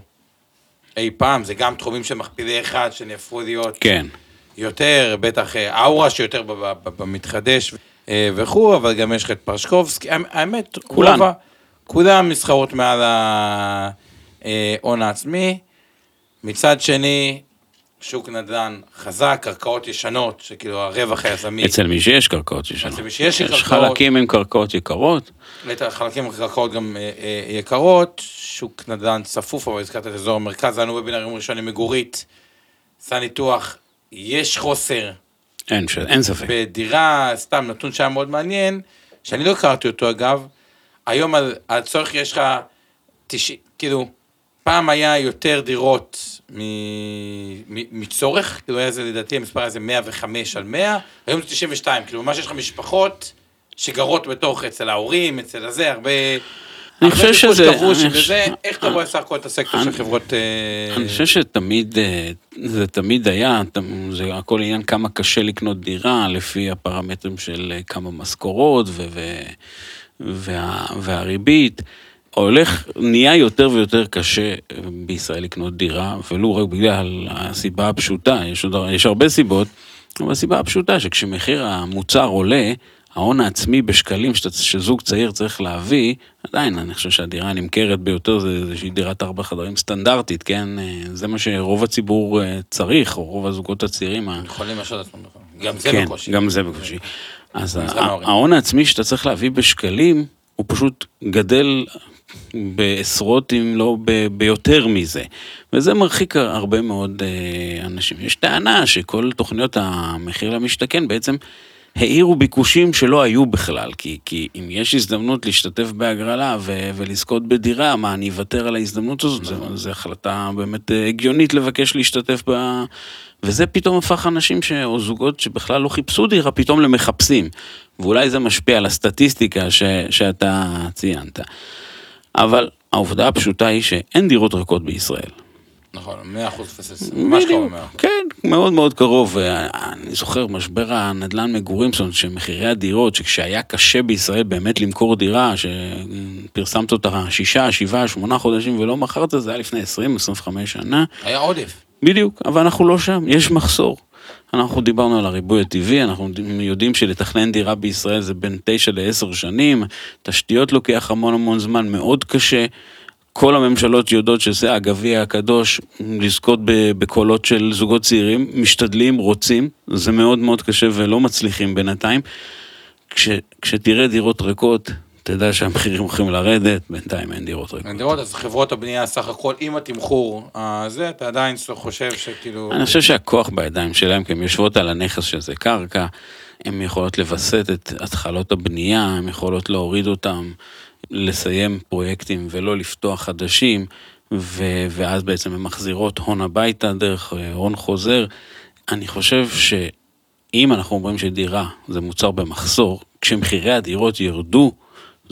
אי פעם, זה גם תחומים של מכפילי אחד שנהפכו להיות כן, יותר, בטח אה, אאורה שיותר ב- ב- במתחדש אה, וכו', אבל גם יש לך את פרשקובסקי, האמ- האמת, כולן. רוב כולם נסחרות מעל ההון העצמי. מצד שני, שוק נדל"ן חזק, קרקעות ישנות, שכאילו הרווח היזמי, אצל מי שיש קרקעות ישנות. אצל מי שיש יש קרקעות. חלקים עם קרקעות יקרות, את החלקים הקרקעות גם אה, אה, יקרות, שוק נדל"ן צפוף, אבל הזכרת את אזור המרכז, היה לנו וובינרים ראשונים מגורית, עשה ניתוח, יש חוסר אין ש- אין ספק. בדירה, סתם נתון שהיה מאוד מעניין, שאני לא הכרתי אותו אגב, היום על, על צורך יש לך 90, כאילו, פעם היה יותר דירות מ, מ, מצורך, כאילו היה זה לדעתי המספר היה זה 105 על 100, היום זה 92, כאילו ממש יש לך משפחות שגרות בתוך, אצל ההורים, אצל הזה, הרבה... אני הרבה חושב ביקוש שזה- כבוש אני וזה, חושב- איך אתה רואה סך הכל את הסקטור של אני- חברות... אה, אני חושב שתמיד, אה, זה תמיד היה, זה הכל עניין כמה קשה לקנות דירה, לפי הפרמטרים של אה, כמה משכורות ו- ו- וה- והריבית. הולך, נהיה יותר ויותר קשה אה, בישראל לקנות דירה, ולו רק בגלל הסיבה הפשוטה, יש, עוד, יש הרבה סיבות, אבל הסיבה הפשוטה שכשמחיר המוצר עולה, ההון העצמי בשקלים שאתה- שזוג צעיר צריך להביא, עדיין אני חושב שהדירה הנמכרת ביותר זה איזושהי דירת ארבע חדרים סטנדרטית, כן? אה, זה מה שרוב הציבור אה, צריך, או רוב הזוגות הצעירים. יכולים להשאיר את עצמם, גם זה כן, בקושי. גם זה בקושי. אז. ההון העצמי שאתה צריך להביא בשקלים, הוא פשוט גדל בעשרות אם לא ב, ביותר מזה. וזה מרחיק הרבה מאוד אה, אנשים. יש טענה שכל תוכניות המחיר למשתכן בעצם האירו ביקושים שלא היו בכלל, כי, כי אם יש הזדמנות להשתתף בהגרלה ו, ולזכות בדירה, מה, אני אוותר על ההזדמנות הזאת? זו החלטה באמת אה, הגיונית לבקש להשתתף ב... וזה פתאום הפך אנשים ש... או זוגות שבכלל לא חיפשו דירה, פתאום למחפשים. ואולי זה משפיע על הסטטיסטיקה ש... שאתה ציינת. אבל העובדה הפשוטה היא שאין דירות ריקות בישראל. נכון, 100 אחוז פסס, ממש קרוב מאוד. כן, מאוד מאוד קרוב. אני זוכר משבר הנדל"ן מגורים, זאת אומרת שמחירי הדירות, שכשהיה קשה בישראל באמת למכור דירה, שפרסמת אותה שישה, שבעה, שמונה חודשים ולא מכרת, זה היה לפני 20-25 שנה. היה עודף. בדיוק, אבל אנחנו לא שם, יש מחסור. אנחנו דיברנו על הריבוי הטבעי, אנחנו יודעים שלתכנן דירה בישראל זה בין 9 ל-10 שנים, תשתיות לוקח המון המון זמן, מאוד קשה. כל הממשלות יודעות שזה הגביע הקדוש, לזכות בקולות של זוגות צעירים, משתדלים, רוצים, זה מאוד מאוד קשה ולא מצליחים בינתיים. כש, כשתראה דירות ריקות, תדע שהמחירים הולכים לרדת, בינתיים אין דירות ריקות. אין דירות, אז חברות הבנייה סך הכל, עם התמחור הזה, אתה עדיין חושב שכאילו... אני חושב שהכוח בידיים שלהם, כי הן יושבות על הנכס שזה קרקע, הן יכולות לווסת את התחלות הבנייה, הן יכולות להוריד אותם, לסיים פרויקטים ולא לפתוח חדשים, ו- ואז בעצם הן מחזירות הון הביתה דרך אה, הון חוזר. אני חושב שאם אנחנו אומרים שדירה זה מוצר במחסור, כשמחירי הדירות ירדו,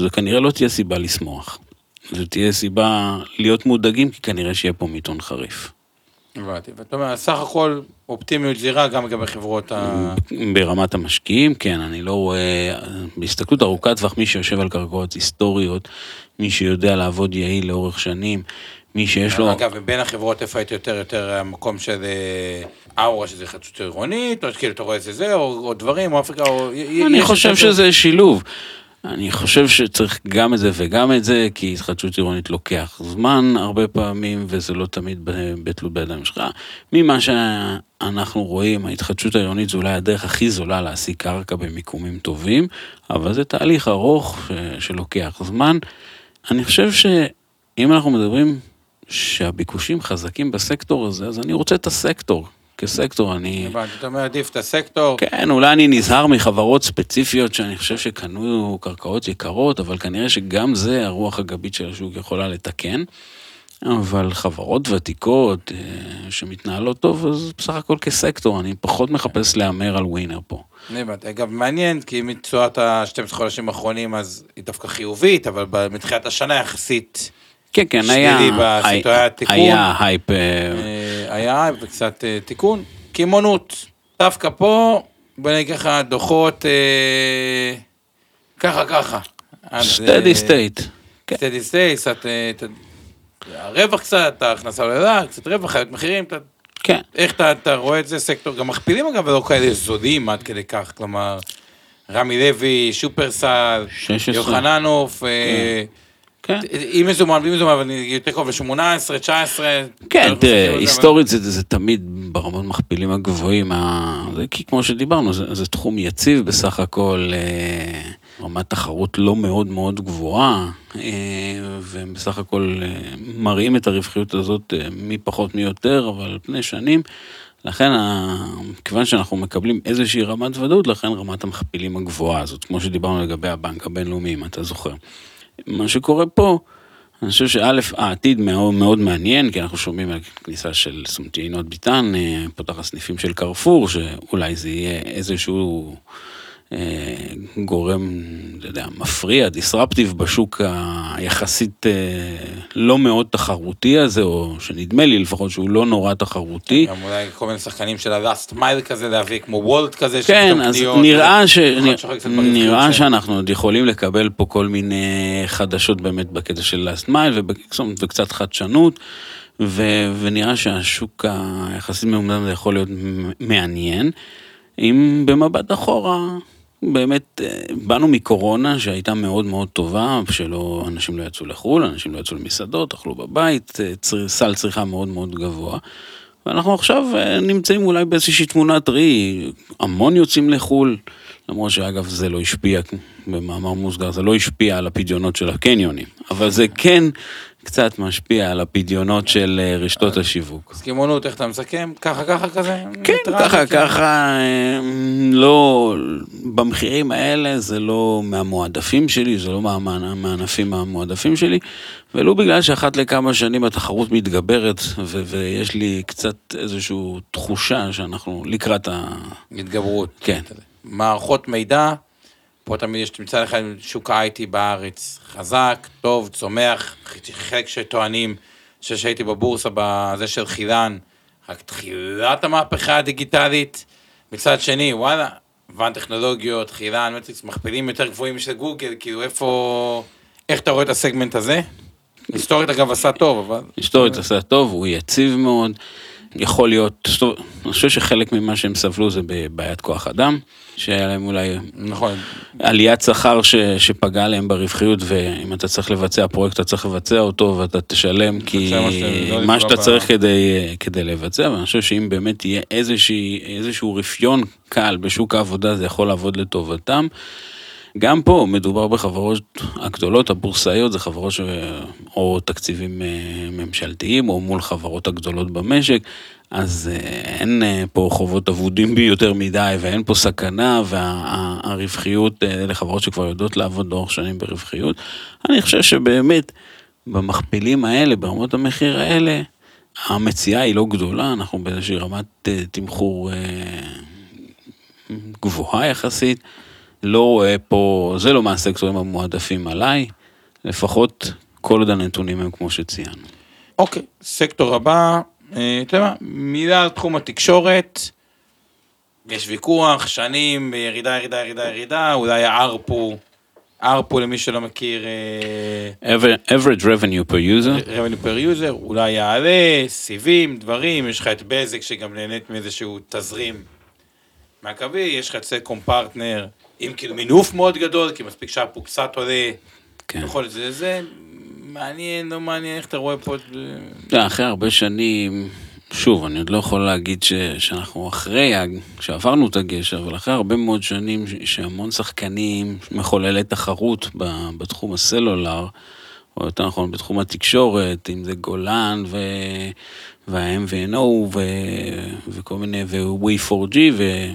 זו כנראה לא תהיה סיבה לשמוח. זו תהיה סיבה להיות מודאגים, כי כנראה שיהיה פה מיתון חריף. הבנתי, ואתה אומר, סך הכל אופטימיות זהירה גם לגבי חברות ה... ברמת המשקיעים, כן, אני לא רואה, בהסתכלות ארוכת טווח, מי שיושב על קרקעות היסטוריות, מי שיודע לעבוד יעיל לאורך שנים, מי שיש לו... אגב, בין החברות איפה היית יותר יותר המקום של אה, אאורה, שזה חדשות עירונית, או כאילו אתה רואה את זה זה, או, או דברים, או אפריקה, או... אני חושב שזה שילוב. אני חושב שצריך גם את זה וגם את זה, כי התחדשות עירונית לוקח זמן הרבה פעמים, וזה לא תמיד בתלות בידיים שלך. ממה שאנחנו רואים, ההתחדשות העירונית זה אולי הדרך הכי זולה להשיג קרקע במיקומים טובים, אבל זה תהליך ארוך שלוקח זמן. אני חושב שאם אנחנו מדברים שהביקושים חזקים בסקטור הזה, אז אני רוצה את הסקטור. כסקטור, אני... הבנתי, אתה אומר עדיף את הסקטור. כן, אולי אני נזהר מחברות ספציפיות שאני חושב שקנו קרקעות יקרות, אבל כנראה שגם זה הרוח הגבית של השוק יכולה לתקן. אבל חברות ותיקות אה, שמתנהלות טוב, אז בסך הכל כסקטור, אני פחות מחפש להמר על ווינר פה. אגב, מעניין, כי מתשואת ה-12 חודשים האחרונים, אז היא דווקא חיובית, אבל מתחילת השנה יחסית... כן, כן, היה... שלילי בסיטואציה, היה תיקון. היה הייפ. אה, אה, היה הייפ וקצת אה, תיקון. קמעונות, דווקא פה, בוא נגיד ככה, דוחות ככה ככה. steady state. steady state, קצת, הרווח קצת, ההכנסה עולה, קצת רווח, חיות מחירים, כן. איך אתה, אתה רואה את זה סקטור, גם מכפילים אגב, ולא כאלה זולים עד כדי כך, כלומר, רמי לוי, שופרסל, יוחננוף, כן. כן. אם מזומן, בלי מזומן, אבל אני יותר קרוב ל-18, 19. כן, תראה, היסטורית זה, זה תמיד ברמות מכפילים הגבוהים, זה כי כמו שדיברנו, זה, זה תחום יציב בסך הכל, אה, רמת תחרות לא מאוד מאוד גבוהה, אה, ובסך הכל אה, מראים את הרווחיות הזאת מי פחות מי יותר, אבל על פני שנים. לכן, כיוון שאנחנו מקבלים איזושהי רמת ודאות, לכן רמת המכפילים הגבוהה הזאת, כמו שדיברנו לגבי הבנק הבינלאומי, אם אתה זוכר. מה שקורה פה, אני חושב שא', העתיד מאוד מאוד מעניין, כי אנחנו שומעים על כניסה של סומטי ביטן, אה, פותח הסניפים של קרפור, שאולי זה יהיה איזשהו גורם, לא יודע, מפריע, דיסרפטיב בשוק היחסית אה, לא מאוד תחרותי הזה, או שנדמה לי לפחות שהוא לא נורא תחרותי. גם אולי כל מיני שחקנים של ה-last mile כזה להביא, כמו וולט כזה, כן, אז קניות, נראה, ש... נראה שאנחנו עוד יכולים לקבל פה כל מיני חדשות באמת בקטע של last mile וקצת חדשנות. ו... ונראה שהשוק היחסית מאומדן הזה יכול להיות מעניין. אם במבט אחורה, באמת, אה, באנו מקורונה שהייתה מאוד מאוד טובה, שלא, אנשים לא יצאו לחו"ל, אנשים לא יצאו למסעדות, אכלו בבית, אה, צר, סל צריכה מאוד מאוד גבוה. ואנחנו עכשיו אה, נמצאים אולי באיזושהי תמונת ראי, המון יוצאים לחו"ל, למרות שאגב זה לא השפיע, במאמר מוסגר, זה לא השפיע על הפדיונות של הקניונים, אבל זה כן קצת משפיע על הפדיונות של אה, רשתות השיווק. אז קמעונות, איך אתה מסכם? ככה ככה כזה? כן, ככה, כאילו? ככה, אה, לא, במחירים האלה זה לא מהמועדפים שלי, זה לא מה- מהענפים המועדפים שלי, ולו בגלל שאחת לכמה שנים התחרות מתגברת, ויש לי קצת איזושהי תחושה שאנחנו לקראת ה... התגברות. כן. מערכות מידע, פה תמיד יש, מצד אחד שוק ה-IT בארץ חזק, טוב, צומח, חלק שטוענים שהייתי בבורסה בזה של חילן, רק תחילת המהפכה הדיגיטלית, מצד שני, וואלה, ואן טכנולוגיות, חילן, מטריקס, מכפילים יותר גבוהים של גוגל, כאילו איפה, איך אתה רואה את הסגמנט הזה? היסטורית אגב עשה טוב, אבל... היסטורית עשה טוב, הוא יציב מאוד, יכול להיות, אני חושב שחלק ממה שהם סבלו זה בבעיית כוח אדם, שהיה להם אולי נכון, עליית שכר ש, שפגעה להם ברווחיות, ואם אתה צריך לבצע פרויקט, אתה צריך לבצע אותו ואתה תשלם, כי לא מה שאתה ב- צריך כדי, כדי לבצע, ואני חושב שאם באמת יהיה איזושהי, איזשהו רפיון קל בשוק העבודה, זה יכול לעבוד לטובתם. גם פה מדובר בחברות הגדולות, הבורסאיות, זה חברות ש... או תקציבים אה, ממשלתיים, או מול חברות הגדולות במשק, אז אה, אין אה, פה חובות אבודים בי יותר מדי, ואין פה סכנה, והרווחיות לחברות שכבר יודעות לעבוד לאורך שנים ברווחיות. אני חושב שבאמת, במכפילים האלה, ברמות המחיר האלה, המציאה היא לא גדולה, אנחנו באיזושהי רמת תמחור גבוהה יחסית. לא רואה פה, זה לא מהסקטורים המועדפים עליי, לפחות כל עוד הנתונים הם כמו שציינו. אוקיי, סקטור הבא, אה, אתה יודע מה, מילה על תחום התקשורת, יש ויכוח, שנים, ירידה, ירידה, ירידה, ירידה, אולי ארפו למי שלא מכיר, אה, Aver- average revenue per user, revenue per user, אולי יעלה, סיבים, דברים, יש לך את בזק שגם נהנית מאיזשהו תזרים מהקווי, יש לך את סלקום פרטנר, עם כאילו מינוף מאוד גדול, כי מספיק שהפו קצת עולה, כן. בכל זה, זה מעניין, לא מעניין, איך אתה רואה פה את... זה? אחרי הרבה שנים, שוב, אני עוד לא יכול להגיד ש, שאנחנו אחרי, שעברנו את הגשר, אבל אחרי הרבה מאוד שנים שהמון שחקנים, מחוללי תחרות בתחום הסלולר, או יותר נכון בתחום התקשורת, אם זה גולן ו... וה-MVNO ו... וכל מיני, ו-We4G ו...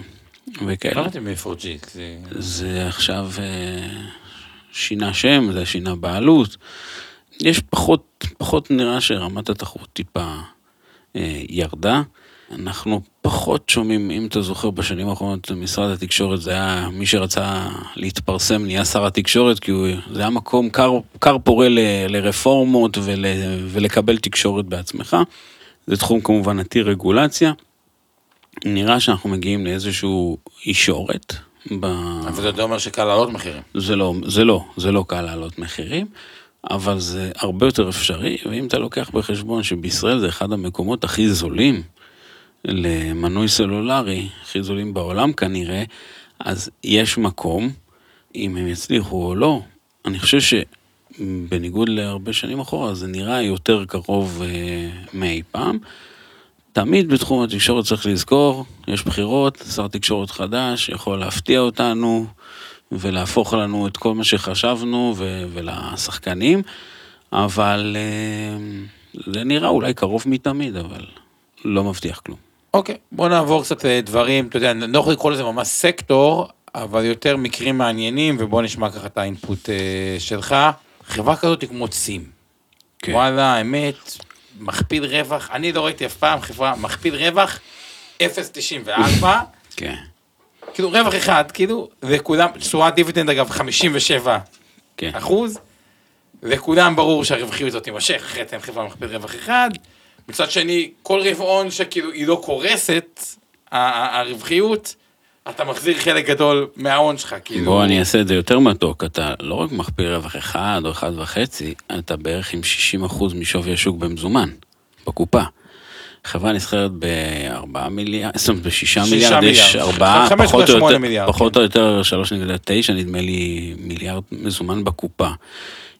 וכאלה. יודעת מ-4G, זה... זה עכשיו אה, שינה שם, זה שינה בעלות. יש פחות, פחות נראה שרמת התחרות טיפה אה, ירדה. אנחנו פחות שומעים, אם אתה זוכר, בשנים האחרונות משרד התקשורת זה היה מי שרצה להתפרסם נהיה שר התקשורת, כי הוא, זה היה מקום כר, כר פורה ל, לרפורמות ול, ולקבל תקשורת בעצמך. זה תחום כמובן עתיר רגולציה. נראה שאנחנו מגיעים לאיזשהו אישורת. ב... אבל זה לא אומר שקל להעלות מחירים. זה לא, זה לא, זה לא קל להעלות מחירים, אבל זה הרבה יותר אפשרי, ואם אתה לוקח בחשבון שבישראל זה אחד המקומות הכי זולים למנוי סלולרי, הכי זולים בעולם כנראה, אז יש מקום, אם הם יצליחו או לא, אני חושב שבניגוד להרבה שנים אחורה, זה נראה יותר קרוב אה, מאי פעם. תמיד בתחום התקשורת צריך לזכור, יש בחירות, שר תקשורת חדש יכול להפתיע אותנו ולהפוך לנו את כל מה שחשבנו ו- ולשחקנים, אבל אה, זה נראה אולי קרוב מתמיד, אבל לא מבטיח כלום. אוקיי, בוא נעבור קצת לדברים, אתה יודע, אני לא יכול לקרוא לזה ממש סקטור, אבל יותר מקרים מעניינים, ובוא נשמע ככה את האינפוט אה, שלך. חברה כזאת היא כמו צים. כן. וואלה, האמת, מכפיל רווח, אני לא ראיתי אף פעם חברה, מכפיל רווח 0.94, כן, כאילו רווח אחד, כאילו, וכולם, תשואת דיבידנד אגב 57 כן. אחוז, וכולם ברור שהרווחיות הזאת תימשך, אחרת אין חברה מכפיל רווח אחד. מצד שני, כל רבעון שכאילו היא לא קורסת, הרווחיות, אתה מחזיר חלק גדול מההון שלך, כאילו. בוא אני אעשה את זה יותר מתוק, אתה לא רק מכפיל רווח אחד או אחד וחצי, אתה בערך עם 60% משווי השוק במזומן, בקופה. חברה נסחרת ב-4 מיליארד, זאת אומרת ב-6 שישה מיליארד, יש מיליארד. 4, חמש פחות או יותר, מיליארד, פחות כן. או יותר 3.9 נדמה לי מיליארד מזומן בקופה.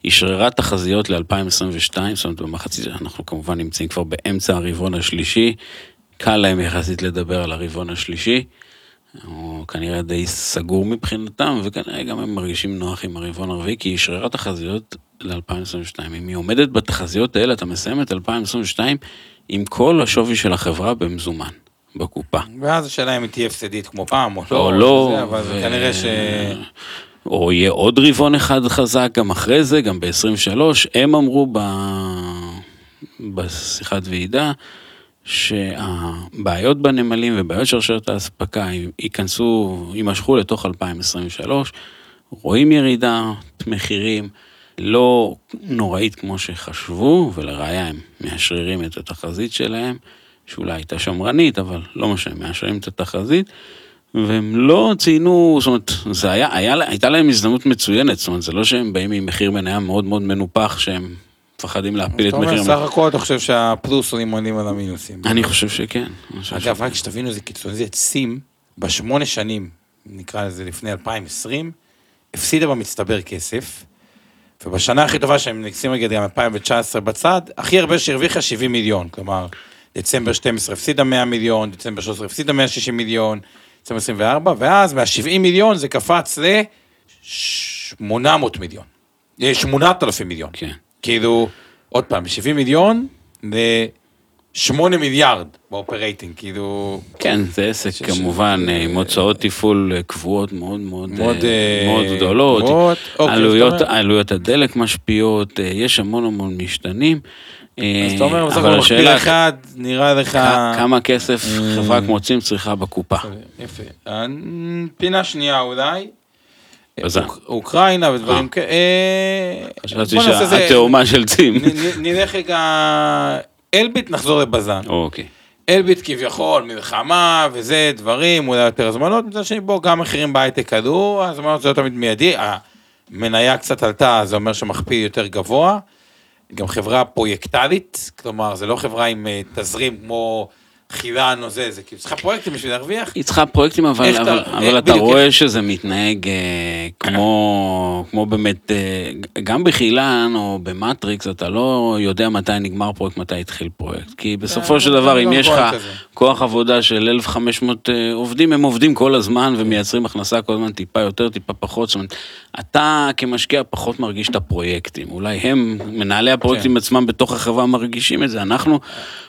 אשררה תחזיות ל-2022, זאת אומרת במחצית, אנחנו כמובן נמצאים כבר באמצע הרבעון השלישי, קל להם יחסית לדבר על הרבעון השלישי. או כנראה די סגור מבחינתם, וכנראה גם הם מרגישים נוח עם הרבעון הרביעי, כי היא אשררה תחזיות ל-2022. אם היא עומדת בתחזיות האלה, אתה מסיים את 2022 עם כל השווי של החברה במזומן, בקופה. ואז השאלה אם היא תהיה הפסדית כמו פעם או לא, או לא, וזה, אבל ו- כנראה ש... או יהיה עוד רבעון אחד חזק גם אחרי זה, גם ב-23, הם אמרו ב... בשיחת ועידה, שהבעיות בנמלים ובעיות שרשרת האספקה ייכנסו, יימשכו לתוך 2023, רואים ירידת מחירים לא נוראית כמו שחשבו, ולראיה הם מאשררים את התחזית שלהם, שאולי הייתה שמרנית, אבל לא משנה, מאשרים את התחזית. והם לא ציינו, זאת אומרת, זה היה, היה, הייתה להם הזדמנות מצוינת, זאת אומרת, זה לא שהם באים עם מחיר מניה מאוד מאוד מנופח, שהם מפחדים להפיל את אתה אומר, מחיר סך הכל אתה חושב שהפלוסים עונים על המינוסים. אני חושב שכן. אגב. רק שתבינו איזה קיצוני זה, סים, בשמונה שנים, נקרא לזה לפני 2020, הפסידה במצטבר כסף, ובשנה הכי טובה שהם נשים רגע גם 2019 בצד, הכי הרבה שהרוויחה 70 מיליון, כלומר, דצמבר 12 הפסידה 100 מיליון, דצמבר 13 הפסידה 160 מיליון, דצמבר 24, ואז מה-70 מיליון זה קפץ ל-800 מיליון, ל-8,000 מיליון. כן. כאילו, עוד פעם, 70 מיליון ל-8 מיליארד באופרייטינג, כאילו... כן, זה עסק ש- כמובן ש- עם הוצאות תפעול אה, קבועות מאוד מאוד מאוד, אה, אה, מאוד גדולות, גבוהות. אוקיי, עלויות עלויות הדלק משפיעות, אה, יש המון המון משתנים. אה, אז אתה אומר, בסך הכל מכפיל אחד, נראה לך... כמה כסף אה, חברה כמו צים צריכה בקופה? יפה. אה, פינה שנייה אולי. אוקראינה ודברים. כאלה. אה, חשבתי שהתאומה של צים. נלך רגע... אלביט, נחזור לבזן. אוקיי. אלביט כביכול מלחמה וזה דברים, אולי יותר הזמנות, מצד שני בוא גם מחירים בהייטק עלו, הזמנות זה לא תמיד מיידי, המניה קצת עלתה, זה אומר שמכפיל יותר גבוה, גם חברה פרויקטלית, כלומר זה לא חברה עם אה, תזרים כמו חילן או זה, זה כאילו צריכה פרויקטים בשביל להרוויח, היא צריכה פרויקטים, אבל, איך אתה- אבל, אה, אבל אתה בדיוק, רואה איך- שזה מתנהג אה, כמו, כמו באמת, אה, גם בחילן או במטריקס, אתה לא יודע מתי נגמר פרויקט, מתי התחיל פרויקט. כי בסופו של דבר, לא אם יש לך. כוח עבודה של 1,500 אה, עובדים, הם עובדים כל הזמן ומייצרים הכנסה כל הזמן טיפה יותר, טיפה פחות. זאת אומרת, אתה כמשקיע פחות מרגיש את הפרויקטים. אולי הם, מנהלי הפרויקטים כן. עצמם בתוך החברה מרגישים את זה. אנחנו,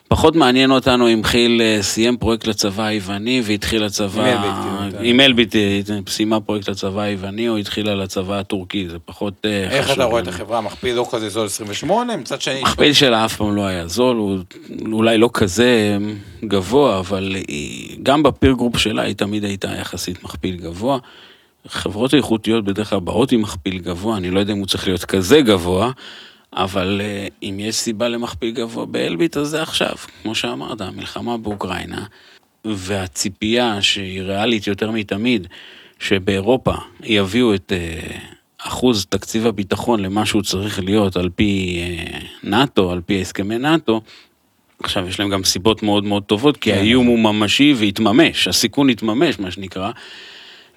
פחות מעניין אותנו אם חיל אה, סיים פרויקט לצבא היווני והתחיל לצבא... עם אלביט, עם אלביט אה, סיימה פרויקט לצבא היווני או התחילה לצבא הטורקי, זה פחות אה, איך חשוב אתה רואה את. החברה, מכפיל לא כזה זול 28, מצד שני, המכפיל שלה אף פעם לא היה זול, הוא אולי לא כזה גבוה, אבל גם ב peer group שלה היא תמיד הייתה יחסית מכפיל גבוה. חברות איכותיות בדרך כלל באות עם מכפיל גבוה, אני לא יודע אם הוא צריך להיות כזה גבוה, אבל אה, אם יש סיבה למכפיל גבוה באלביט, אז זה עכשיו. כמו שאמרת, המלחמה באוקראינה, והציפייה שהיא ריאלית יותר מתמיד, שבאירופה יביאו את אה, אחוז תקציב הביטחון למה שהוא צריך להיות על פי אה, נאט"ו, על פי הסכמי נאט"ו, עכשיו יש להם גם סיבות מאוד מאוד טובות, כי כן. האיום הוא ממשי והתממש, הסיכון התממש, מה שנקרא.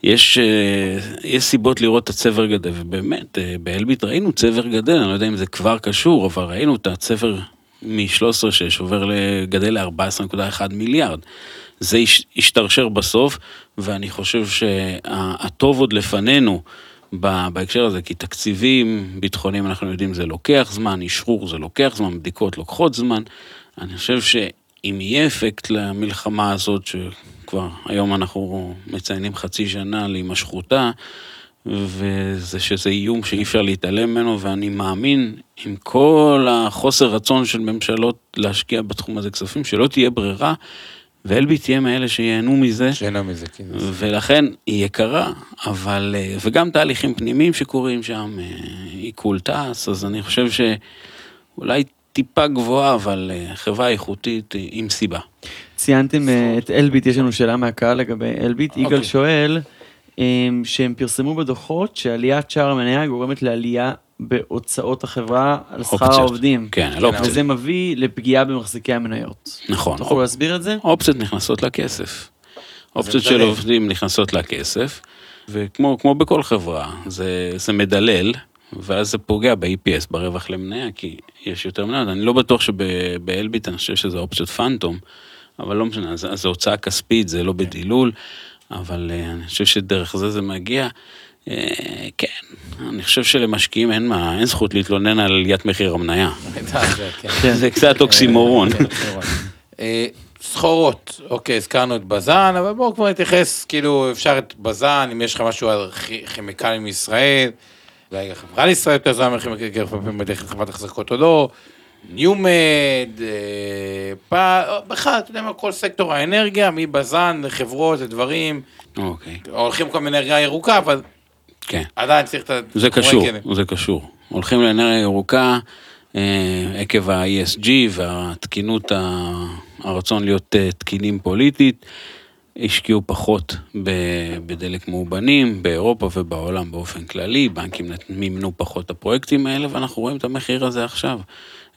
יש, אה, יש סיבות לראות את הצבר גדל, ובאמת, אה, באלביט ראינו צבר גדל, אני לא יודע אם זה כבר קשור, אבל ראינו את הצבר מ-13.6 עובר לגדל ל-14.1 מיליארד. זה הש- השתרשר בסוף, ואני חושב שהטוב עוד לפנינו בהקשר הזה, כי תקציבים ביטחוניים, אנחנו יודעים, זה לוקח זמן, אשרור זה לוקח זמן, בדיקות לוקחות זמן. אני חושב שאם יהיה אפקט למלחמה הזאת, שכבר היום אנחנו מציינים חצי שנה להימשכותה, וזה שזה איום שאי אפשר להתעלם ממנו, ואני מאמין, עם כל החוסר רצון של ממשלות להשקיע בתחום הזה כספים, שלא תהיה ברירה, ואלביט תהיה מאלה שייהנו מזה. שאינו מזה, כאילו. ולכן היא יקרה, אבל, אה, וגם תהליכים פנימיים שקורים שם, אה, עיכול טס, אז אני חושב שאולי טיפה גבוהה, אבל אה, חברה איכותית אה, עם סיבה. ציינתם אה, את אלביט, יש לנו שאלה מהקהל לגבי אלביט. יגאל אוקיי. שואל, אה, שהם פרסמו בדוחות שעליית שער המניה גורמת לעלייה בהוצאות החברה על שכר. העובדים. כן, על אופציות. וזה מביא לפגיעה במחזיקי המניות. נכון. תוכלו להסביר את זה? אופציות נכנסות לכסף. אופציות של. עובדים נכנסות לכסף, וכמו כמו בכל חברה, זה, זה מדלל, ואז זה פוגע ב-EPS, ברווח למניה, כי יש יותר מניות. אני לא בטוח שבאלביט, אני חושב שזה אופציות פאנטום, אבל לא משנה, אז, זה הוצאה כספית, זה לא בדילול. אבל אה, אני חושב שדרך זה זה מגיע. אה, כן, אני חושב שלמשקיעים אין מה, אין זכות להתלונן על עליית מחיר המניה. כן. זה קצת אוקסימורון. אה, סחורות, אוקיי, הזכרנו את בזן, אבל בואו כבר נתייחס, כאילו, אפשר את בזן, אם יש לך משהו על כי- כימיקלים מישראל, אולי החברה לישראל בדרך כלל חברת החזקות או לא, ניומד, אה, בכלל, אתה יודע מה, כל סקטור האנרגיה, מבזן לחברות, לדברים, אוקיי, הולכים כל מיני אנרגיה ירוקה, אבל כן. עדיין צריך את ה... זה קשור. זה קשור. הולכים לאנרגיה ירוקה אה, עקב ה-ESG והתקינות, הרצון להיות אה, תקינים פוליטית. השקיעו פחות בדלק מאובנים, באירופה ובעולם באופן כללי, בנקים מימנו פחות את הפרויקטים האלה, ואנחנו רואים את המחיר הזה עכשיו.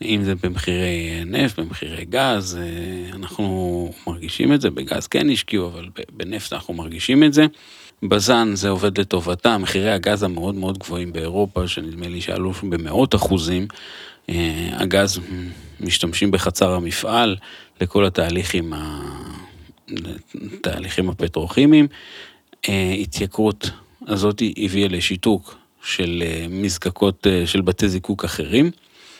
אם זה במחירי נפט, במחירי גז, אה, אנחנו מרגישים את זה, בגז כן השקיעו, אבל בנפט אנחנו מרגישים את זה. בז"ן זה עובד לטובתה, מחירי הגז המאוד מאוד גבוהים באירופה, שנדמה לי שעלו במאות אחוזים, אה, הגז משתמשים בחצר המפעל לכל התהליכים, ה... התהליכים הפטרוכימיים. אה, התייקרות הזאת הביאה לשיתוק של אה, מזקקות אה, של בתי זיקוק אחרים.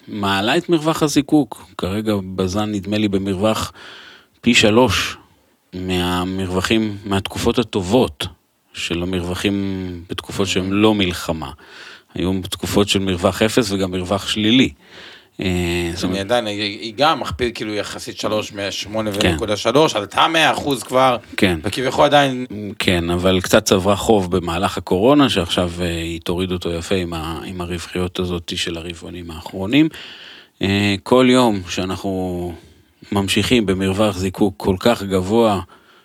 מעלה את מרווח הזיקוק, כרגע בז"ן נדמה לי במרווח פי שלוש מהמרווחים, מהתקופות הטובות של המרווחים בתקופות שהן לא מלחמה. היו תקופות של מרווח אפס וגם מרווח שלילי. אה, אני עדיין, היא גם מכפיל כאילו יחסית 3 מ-8 כן. ונקודה 3, עלתה 100 אחוז כבר, כן. וכביכול עדיין, כן, אבל קצת צברה חוב במהלך הקורונה, שעכשיו אה, היא תוריד אותו יפה עם, ה, עם הרווחיות הזאת של הרבעונים האחרונים. אה, כל יום שאנחנו ממשיכים במרווח זיקוק כל כך גבוה,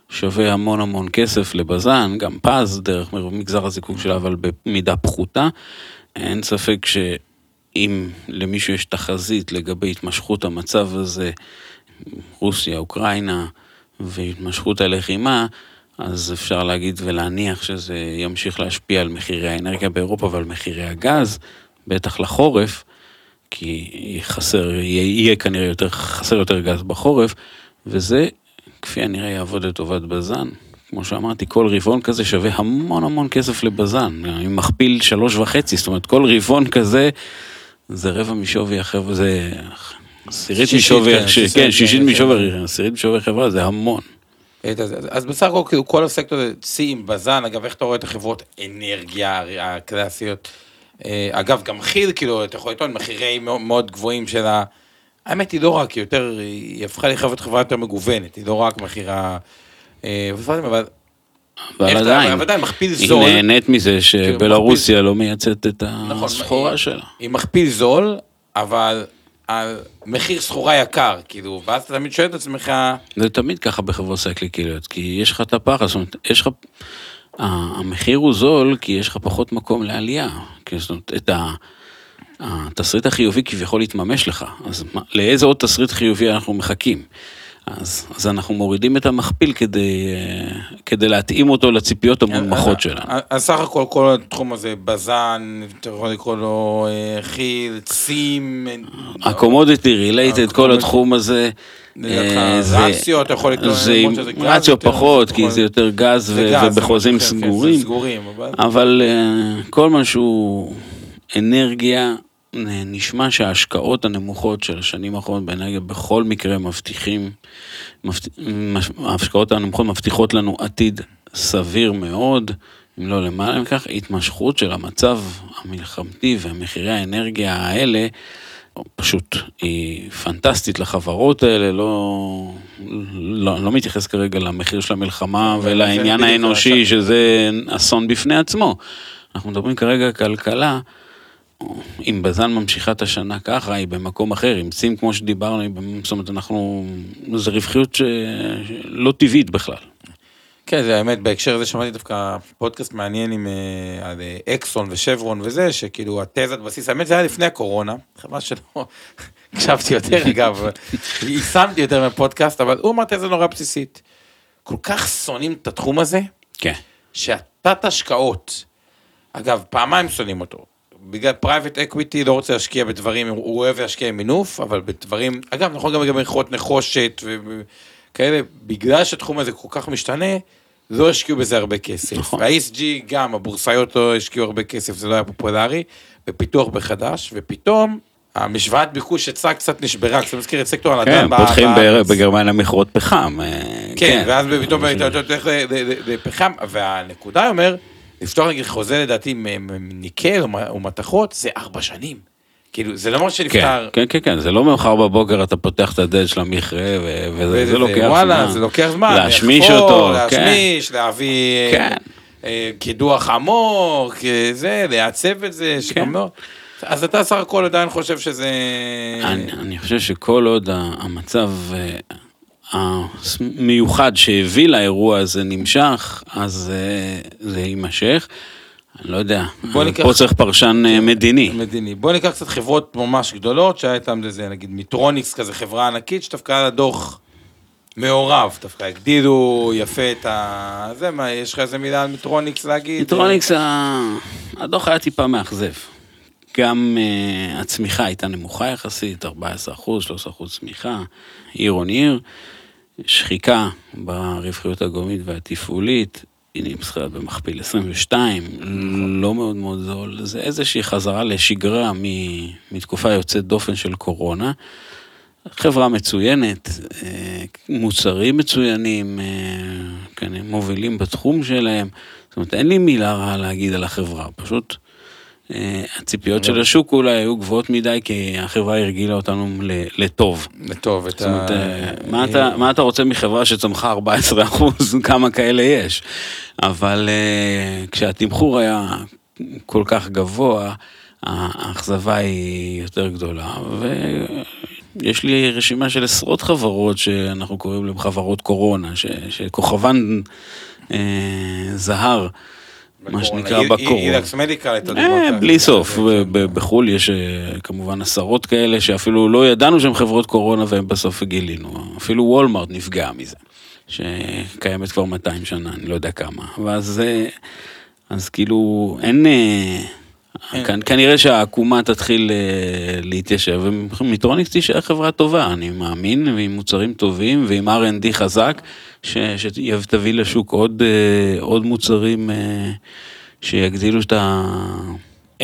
שווה המון המון כסף לבז"ן, גם פז דרך מגזר הזיקוק שלה, אבל במידה פחותה. אין ספק שאם למישהו יש תחזית לגבי התמשכות המצב הזה, רוסיה, אוקראינה והתמשכות הלחימה, אז אפשר להגיד ולהניח שזה ימשיך להשפיע על מחירי האנרגיה באירופה ועל מחירי הגז, בטח לחורף, כי חסר, יהיה, כנראה יותר, חסר יותר גז בחורף, וזה כפי הנראה יעבוד לטובת בז"ן. כמו שאמרתי, כל רבעון כזה שווה המון המון כסף לבז"ן, אני מכפיל שלוש וחצי, זאת אומרת כל רבעון כזה זה רבע משווי החברה, זה עשירית משווי, כן, ש- שישית, כן, כן, שישית כן. משווי, עשירית משווי חברה זה המון. אז, בסך הכל כאילו כל הסקטור הזה, עם בז"ן, אגב, איך אתה רואה את החברות אנרגיה הקלאסיות? אה, אגב, גם כי"ל, כאילו, אתה יכול לטעון, מחירי מאוד, גבוהים של ה... האמת היא לא רק, היא יותר, היא הפכה להיות חברה יותר מגוונת, היא לא רק מכירה... אה, אבל אבל עדיין, אבל עדיין מכפיל היא. נהנית מזה שבלרוסיה לא מייצאת את נכון, הסחורה שלה. היא מכפיל זול, אבל על מחיר סחורה יקר, כאילו, ואז אתה תמיד שואל את עצמך, זה תמיד ככה בחברות סייקליקליות, כי יש לך את הפחד, זאת אומרת, יש לך... המחיר הוא זול כי יש לך פחות מקום לעלייה. כי זאת אומרת, את ה... התסריט החיובי כביכול יתממש לך, אז מה, לאיזה עוד תסריט חיובי אנחנו מחכים? אז, אז אנחנו מורידים את המכפיל כדי, כדי להתאים אותו לציפיות המונמכות שלנו. אז סך הכל כל התחום הזה, בז"ן, אתה יכול לקרוא לו אה, כי"ל, צים, הקומודיטי רילייטד, כל. התחום הזה, אה, רציו, אתה יכול לקרוא, זה למרות שזה גז רציו יותר, פחות, כי. זה יותר גז ובחוזים כן, סגורים. אבל... אה, כל מה שהוא אנרגיה, נשמע שההשקעות הנמוכות של השנים האחרונות באנרגיה בכל מקרה מבטיחים, מבט... ההשקעות הנמוכות מבטיחות לנו עתיד סביר מאוד, אם לא למעלה מכך, התמשכות של המצב המלחמתי ומחירי האנרגיה האלה. פשוט היא פנטסטית לחברות האלה, לא, לא, לא מתייחס כרגע למחיר של המלחמה ולעניין האנושי. שזה אסון בפני עצמו. אנחנו מדברים כרגע כלכלה, אם בז"ן ממשיכה את השנה ככה, היא במקום אחר, עם צים כמו שדיברנו, זאת אומרת, אנחנו, זו רווחיות ש... לא טבעית בכלל. כן, זה האמת, בהקשר הזה שמעתי דווקא פודקאסט מעניין עם אה, על אה, אקסון ושברון וזה, שכאילו התזת בסיס, האמת זה היה לפני הקורונה, חבל שלא הקשבתי יותר אגב, יישמתי יותר מהפודקאסט, אבל הוא אמר תזה נורא בסיסית. כל כך שונאים את התחום הזה, כן. שהתת השקעות, אגב, פעמיים שונאים אותו. בגלל private equity לא רוצה להשקיע בדברים, הוא אוהב להשקיע עם מינוף, אבל בדברים, אגב, נכון גם לגבי מכרות נחושת וכאלה, בגלל שהתחום הזה כל כך משתנה, לא השקיעו בזה הרבה כסף. נכון. וה-ESG גם, הבורסאיות לא השקיעו הרבה כסף, זה לא היה פופולרי, ופיתוח בחדש, ופתאום המשוואת ביקוש היצע קצת נשברה, קצת מזכיר את סקטור הנדל"ן כן, פותחים בארץ. בגרמניה מכרות פחם. אה, כן, ואז פתאום אתה הולך ל- ל- ל- לפחם, והנקודה אומר, לפתוח נגיד חוזה לדעתי מ- מ- ניקל או מ- או מתכות, זה ארבע שנים. כאילו, זה לא כן, שנפטר. כן, כן, כן, זה לא מחר בבוקר אתה פותח את הדלת של המכרה, וזה זה לוקח זמן. וואלה, זה לוקח זמן. להשמיש אותו, כן. להשמיש, להביא כן. אה, קידוח עמוק, אה, זה, לעצב את זה, שגם לא... אז אתה סך הכל עדיין חושב שזה... אני, חושב שכל עוד המצב אה, המיוחד שהביא לאירוע הזה נמשך, אז אה, זה יימשך. אני לא יודע, בוא ניקח- פה צריך פרשן אה, מדיני. מדיני. בוא ניקח קצת חברות ממש גדולות, שהיה איתם איזה, נגיד מיטרוניקס כזה, חברה ענקית, שדווקא היה דוח מעורב, דווקא הגדילו יפה את ה... זה מה, יש לך איזה מילה על מיטרוניקס להגיד? מיטרוניקס, ה- הדוח היה טיפה מאכזב. גם uh, הצמיחה הייתה נמוכה יחסית, 14 אחוז, 13 אחוז צמיחה, year on year, שחיקה ברווחיות הגולמית והתפעולית, היא נסחרת במכפיל 22, לא מאוד מאוד זול, זה איזושהי חזרה לשגרה מתקופה יוצאת דופן של קורונה. חברה מצוינת, אה, מוצרים מצוינים, אה, כן, מובילים בתחום שלהם. זאת אומרת, אין לי מילה רעה להגיד על החברה, פשוט הציפיות של השוק אולי היו גבוהות מדי, כי החברה הרגילה אותנו לטוב. טוב, את זאת אומרת, ה... אה, מה אתה, רוצה מחברה שצמחה 14 אחוז, כמה כאלה יש? אבל אה, כשהתמחור היה כל כך גבוה, האכזבה היא יותר גדולה, ויש לי רשימה של עשרות חברות שאנחנו קוראים להן חברות קורונה, שכוכבן אה, זהר. מה שנקרא בקורונה. אילקס מדיקל, אתה אה, בלי סוף, בחו"ל יש אה, כמובן עשרות כאלה שאפילו לא ידענו שהן חברות קורונה והם בסוף גילינו, אפילו וולמארט נפגעה מזה, שקיימת כבר 200 שנה, אני לא יודע כמה, ואז אה, אז כאילו אין, אה, כנ- כנראה שהעקומה תתחיל אה, להתיישב, ומיטרוניקס תישאר חברה טובה, אני מאמין, ועם מוצרים טובים ועם R&D חזק, ש- שתביא לשוק עוד, אה, עוד מוצרים אה, שיגדילו את ה-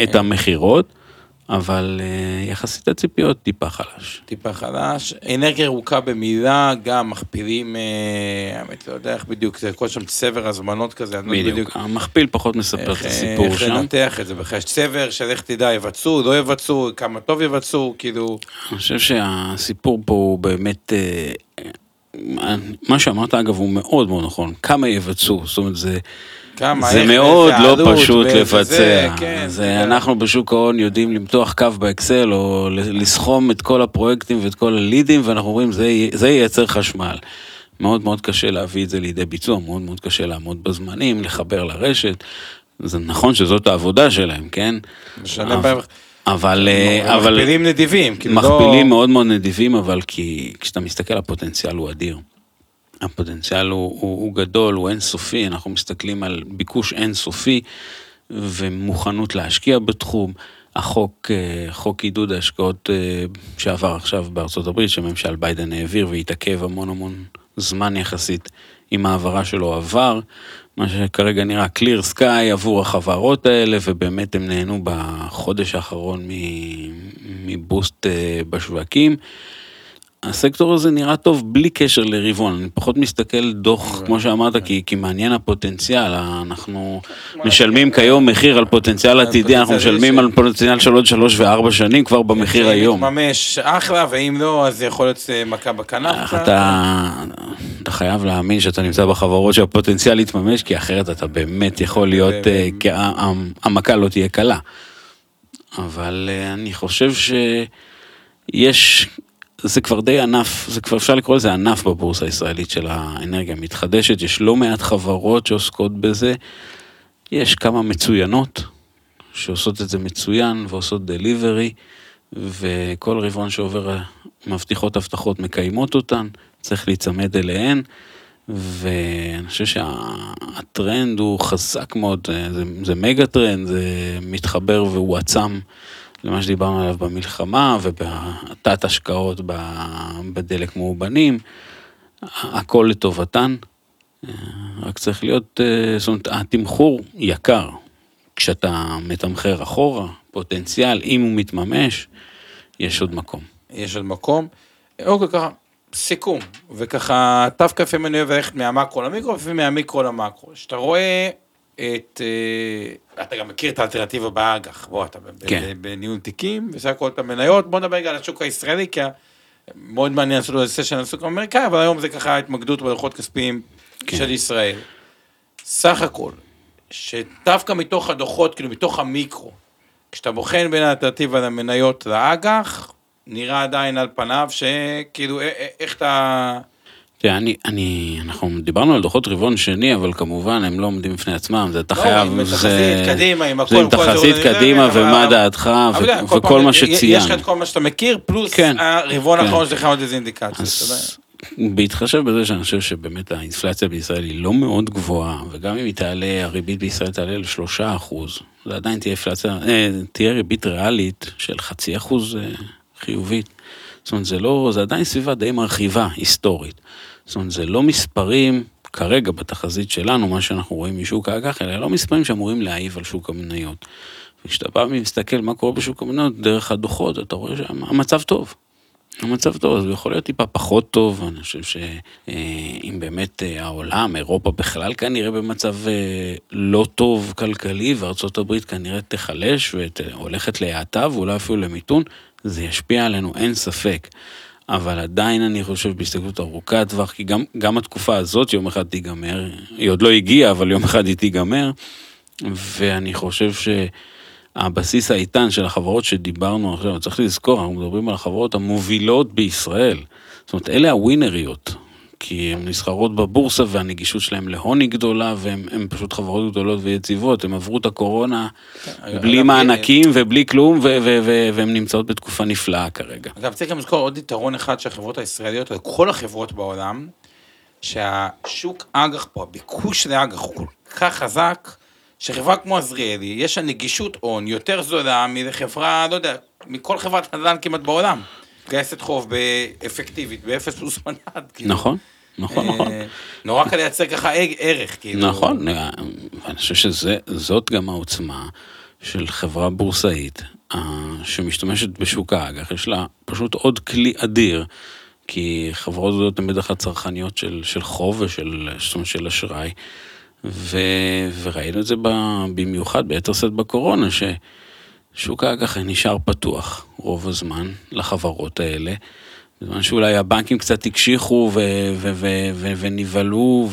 את המכירות, אבל אה, יחסית הציפיות טיפה חלש. טיפה חלש. אנרגיה ירוקה במילה, גם מכפילים, אה, האמת, לא יודע איך בדיוק, זה הכל שם צבר הזמנות כזה, אני לא בדיוק, המכפיל פחות מספר את איך, הסיפור איך שם. לנתח את זה בכלל, יש צבר של איך תדע, יבצעו, לא יבצעו, כמה טוב יבצעו, כאילו, אני חושב שהסיפור פה הוא באמת, אה, אה, מה שאמרת אגב הוא מאוד מאוד נכון, כמה יבצעו, זאת אומרת זה, כמה, זה מאוד לא פשוט לבצע, זה, כן, זה יודע. אנחנו בשוק ההון יודעים למתוח קו באקסל או לסכום את כל הפרויקטים ואת כל הלידים ואנחנו אומרים זה, זה ייצר חשמל. מאוד מאוד קשה להביא את זה לידי ביצוע, מאוד מאוד קשה לעמוד בזמנים, לחבר לרשת. זה נכון שזאת העבודה שלהם, כן? משנה אבל- אבל, אה, אבל מכפילים נדיבים, כאילו, לא... מכפילים מאוד מאוד נדיבים, אבל כי כשאתה מסתכל, הפוטנציאל הוא אדיר. הפוטנציאל הוא, הוא, הוא גדול, הוא אינסופי, אנחנו מסתכלים על ביקוש אינסופי ומוכנות להשקיע בתחום. החוק, אה, חוק עידוד ההשקעות אה, שעבר עכשיו בארצות הברית, שממשל ביידן העביר והתעכב המון המון זמן יחסית עם ההעברה שלו עבר, מה שכרגע נראה clear sky עבור החברות האלה, ובאמת הם נהנו בחודש האחרון מבוסט אה, בשווקים. הסקטור הזה נראה טוב בלי קשר לרבעון, אני פחות מסתכל דוח, כמו שאמרת, כי, כי מעניין הפוטנציאל, אנחנו משלמים כיום מחיר על פוטנציאל עתידי, אנחנו משלמים של- על פוטנציאל של עוד שלוש וארבע שנים כבר במחיר היום. מתממש. אחלה, ואם לא, אז זה יכול להיות אה, מכה בכנף. איך אתה, אתה חייב להאמין שאתה נמצא בחברות שהפוטנציאל יתממש, כי אחרת אתה באמת יכול להיות, אה, המכה לא תהיה קלה. אבל אה, אני חושב שיש, זה כבר די ענף, זה כבר אפשר לקרוא לזה ענף בבורסה הישראלית של האנרגיה המתחדשת, יש לא מעט חברות שעוסקות בזה, יש כמה מצוינות שעושות את זה מצוין ועושות delivery, וכל רבעון שעובר מבטיחות הבטחות מקיימות אותן, צריך להיצמד אליהן, ואני חושב שהטרנד הוא חזק מאוד, זה, זה mega trend, זה מתחבר והועצם למה שדיברנו עליו במלחמה ובתת השקעות בדלק מאובנים, הכל לטובתן. אה, רק צריך להיות, אה, זאת אומרת, התמחור יקר. כשאתה מתמחר אחורה, פוטנציאל, אם הוא מתממש, יש עוד מקום. יש עוד מקום. אוקיי, ככה, סיכום, וככה, לפעמים אני אוהב ללכת מהמקרו למיקרו, ולפעמים מהמיקרו למקרו. כשאתה רואה את, אה, אתה גם מכיר את האלטרנטיבה באג"ח, בוא, אתה כן. בניהול תיקים, בסך הכל את המניות, בוא נדבר רגע על השוק הישראלי, כי מאוד מעניין לעשות לו סשן על השוק האמריקאי, אבל היום זה ככה התמקדות בדוחות כספיים כן. של ישראל. סך הכל, שדווקא מתוך הדוחות, כאילו מתוך המיקרו, כשאתה בוחן בין האלטרנטיבה למניות לאג"ח, נראה עדיין על פניו שכאילו, איך אתה... תראה, אני, אני, אנחנו דיברנו על דוחות רבעון שני, אבל כמובן הם לא עומדים בפני עצמם, זה אתה לא, חייב, עם זה, קדימה, עם זה עם הכל, תחזית קדימה ומה דעתך וכל מה יש לך שציינת. את כל מה שאתה מכיר, פלוס כן, הרבעון כן. האחרון שלך עוד איזה אינדיקציה. בהתחשב בזה שאני חושב שבאמת האינפלציה בישראל היא לא מאוד גבוהה, וגם אם היא תעלה, הריבית בישראל תעלה לשלושה אחוז, זה עדיין תהיה אינפלציה, אה, תהיה ריבית ריאלית של חצי אחוז אה, חיובית. זאת אומרת, זה לא, זה עדיין סביבה די מרחיבה, היסטורית. זאת אומרת, זה לא מספרים, כרגע בתחזית שלנו, מה שאנחנו רואים משוק האג"ח, אלה לא מספרים שאמורים להעיב על שוק המניות. וכשאתה בא ומסתכל מה קורה בשוק המניות דרך הדוחות, אתה רואה שהמצב טוב. המצב טוב, אז הוא יכול להיות טיפה פחות טוב, אני חושב שאם באמת אה, העולם, אירופה בכלל כנראה במצב אה, לא טוב כלכלי, וארצות הברית כנראה תיחלש והולכת להאטה ואולי אפילו למיתון, זה ישפיע עלינו, אין ספק. אבל עדיין אני חושב בהסתכלות ארוכת טווח, כי גם, גם התקופה הזאת יום אחד תיגמר, היא עוד לא הגיעה, אבל יום אחד היא תיגמר, ואני חושב שהבסיס האיתן של החברות שדיברנו עכשיו, צריך לזכור, אנחנו מדברים על החברות המובילות בישראל. זאת אומרת, אלה הווינריות, כי הן נסחרות בבורסה והנגישות שלהן להון היא גדולה, והן פשוט חברות גדולות ויציבות, הן עברו את הקורונה בלי אגב, מענקים ובלי כלום, ו- ו- ו- והן נמצאות בתקופה נפלאה כרגע. אגב, צריך גם לזכור עוד יתרון אחד של החברות הישראליות, או כל החברות בעולם, שהשוק אג"ח פה, הביקוש לאג"ח הוא כל כך חזק, שחברה כמו עזריאלי, יש לה נגישות הון יותר זולה מחברה, לא יודע, מכל חברת נדל"ן כמעט בעולם. גייסת חוב באפקטיבית, באפס פלוס מנד. כאילו. נכון, נכון, נכון. אה, נורא קל לייצר ככה ערך, כאילו. נכון, אני חושב שזאת גם העוצמה של חברה בורסאית אה, שמשתמשת בשוק האג"ח, יש לה פשוט עוד כלי אדיר, כי חברות גדולות הן בדרך כלל צרכניות של, של חוב ושל זאת של אשראי, ו, וראינו את זה ב, במיוחד ביתר שאת בקורונה, ששוק האג"ח נשאר פתוח רוב הזמן לחברות האלה. בזמן שאולי הבנקים קצת הקשיחו ונבהלו,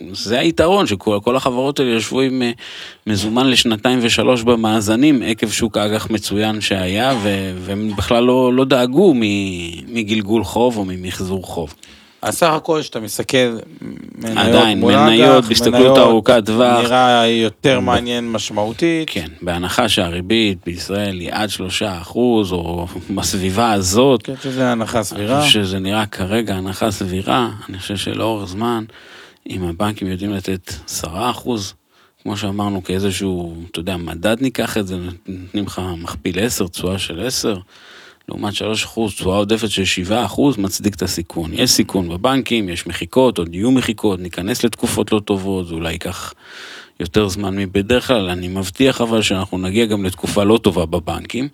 וזה היתרון, שכל כל החברות האלה ישבו עם אה, מזומן לשנתיים ושלוש במאזנים, עקב שוק אג"ח מצוין שהיה, והם בכלל לא, לא דאגו מגלגול חוב או ממחזור חוב. אז סך הכל, כשאתה מסתכל, מניות עדיין, מול מניות אג"ח, בהסתכלות ארוכת טווח. נראה יותר מעניין משמעותית. כן, בהנחה שהריבית בישראל היא עד שלושה אחוז, או בסביבה הזאת, כן, שזה הנחה סבירה. אני חושב שזה נראה כרגע הנחה סבירה, אני חושב שלאורך זמן, אם הבנקים יודעים לתת 10 אחוז, כמו שאמרנו, כאיזשהו, אתה יודע, מדד ניקח את זה, נותנים לך מכפיל 10, תשואה של 10, לעומת 3 אחוז, תשואה עודפת של 7 אחוז, מצדיק את הסיכון. יש סיכון בבנקים, יש מחיקות, עוד יהיו מחיקות, ניכנס לתקופות לא טובות, זה אולי ייקח יותר זמן מבדרך כלל, אני מבטיח אבל שאנחנו נגיע גם לתקופה לא טובה בבנקים,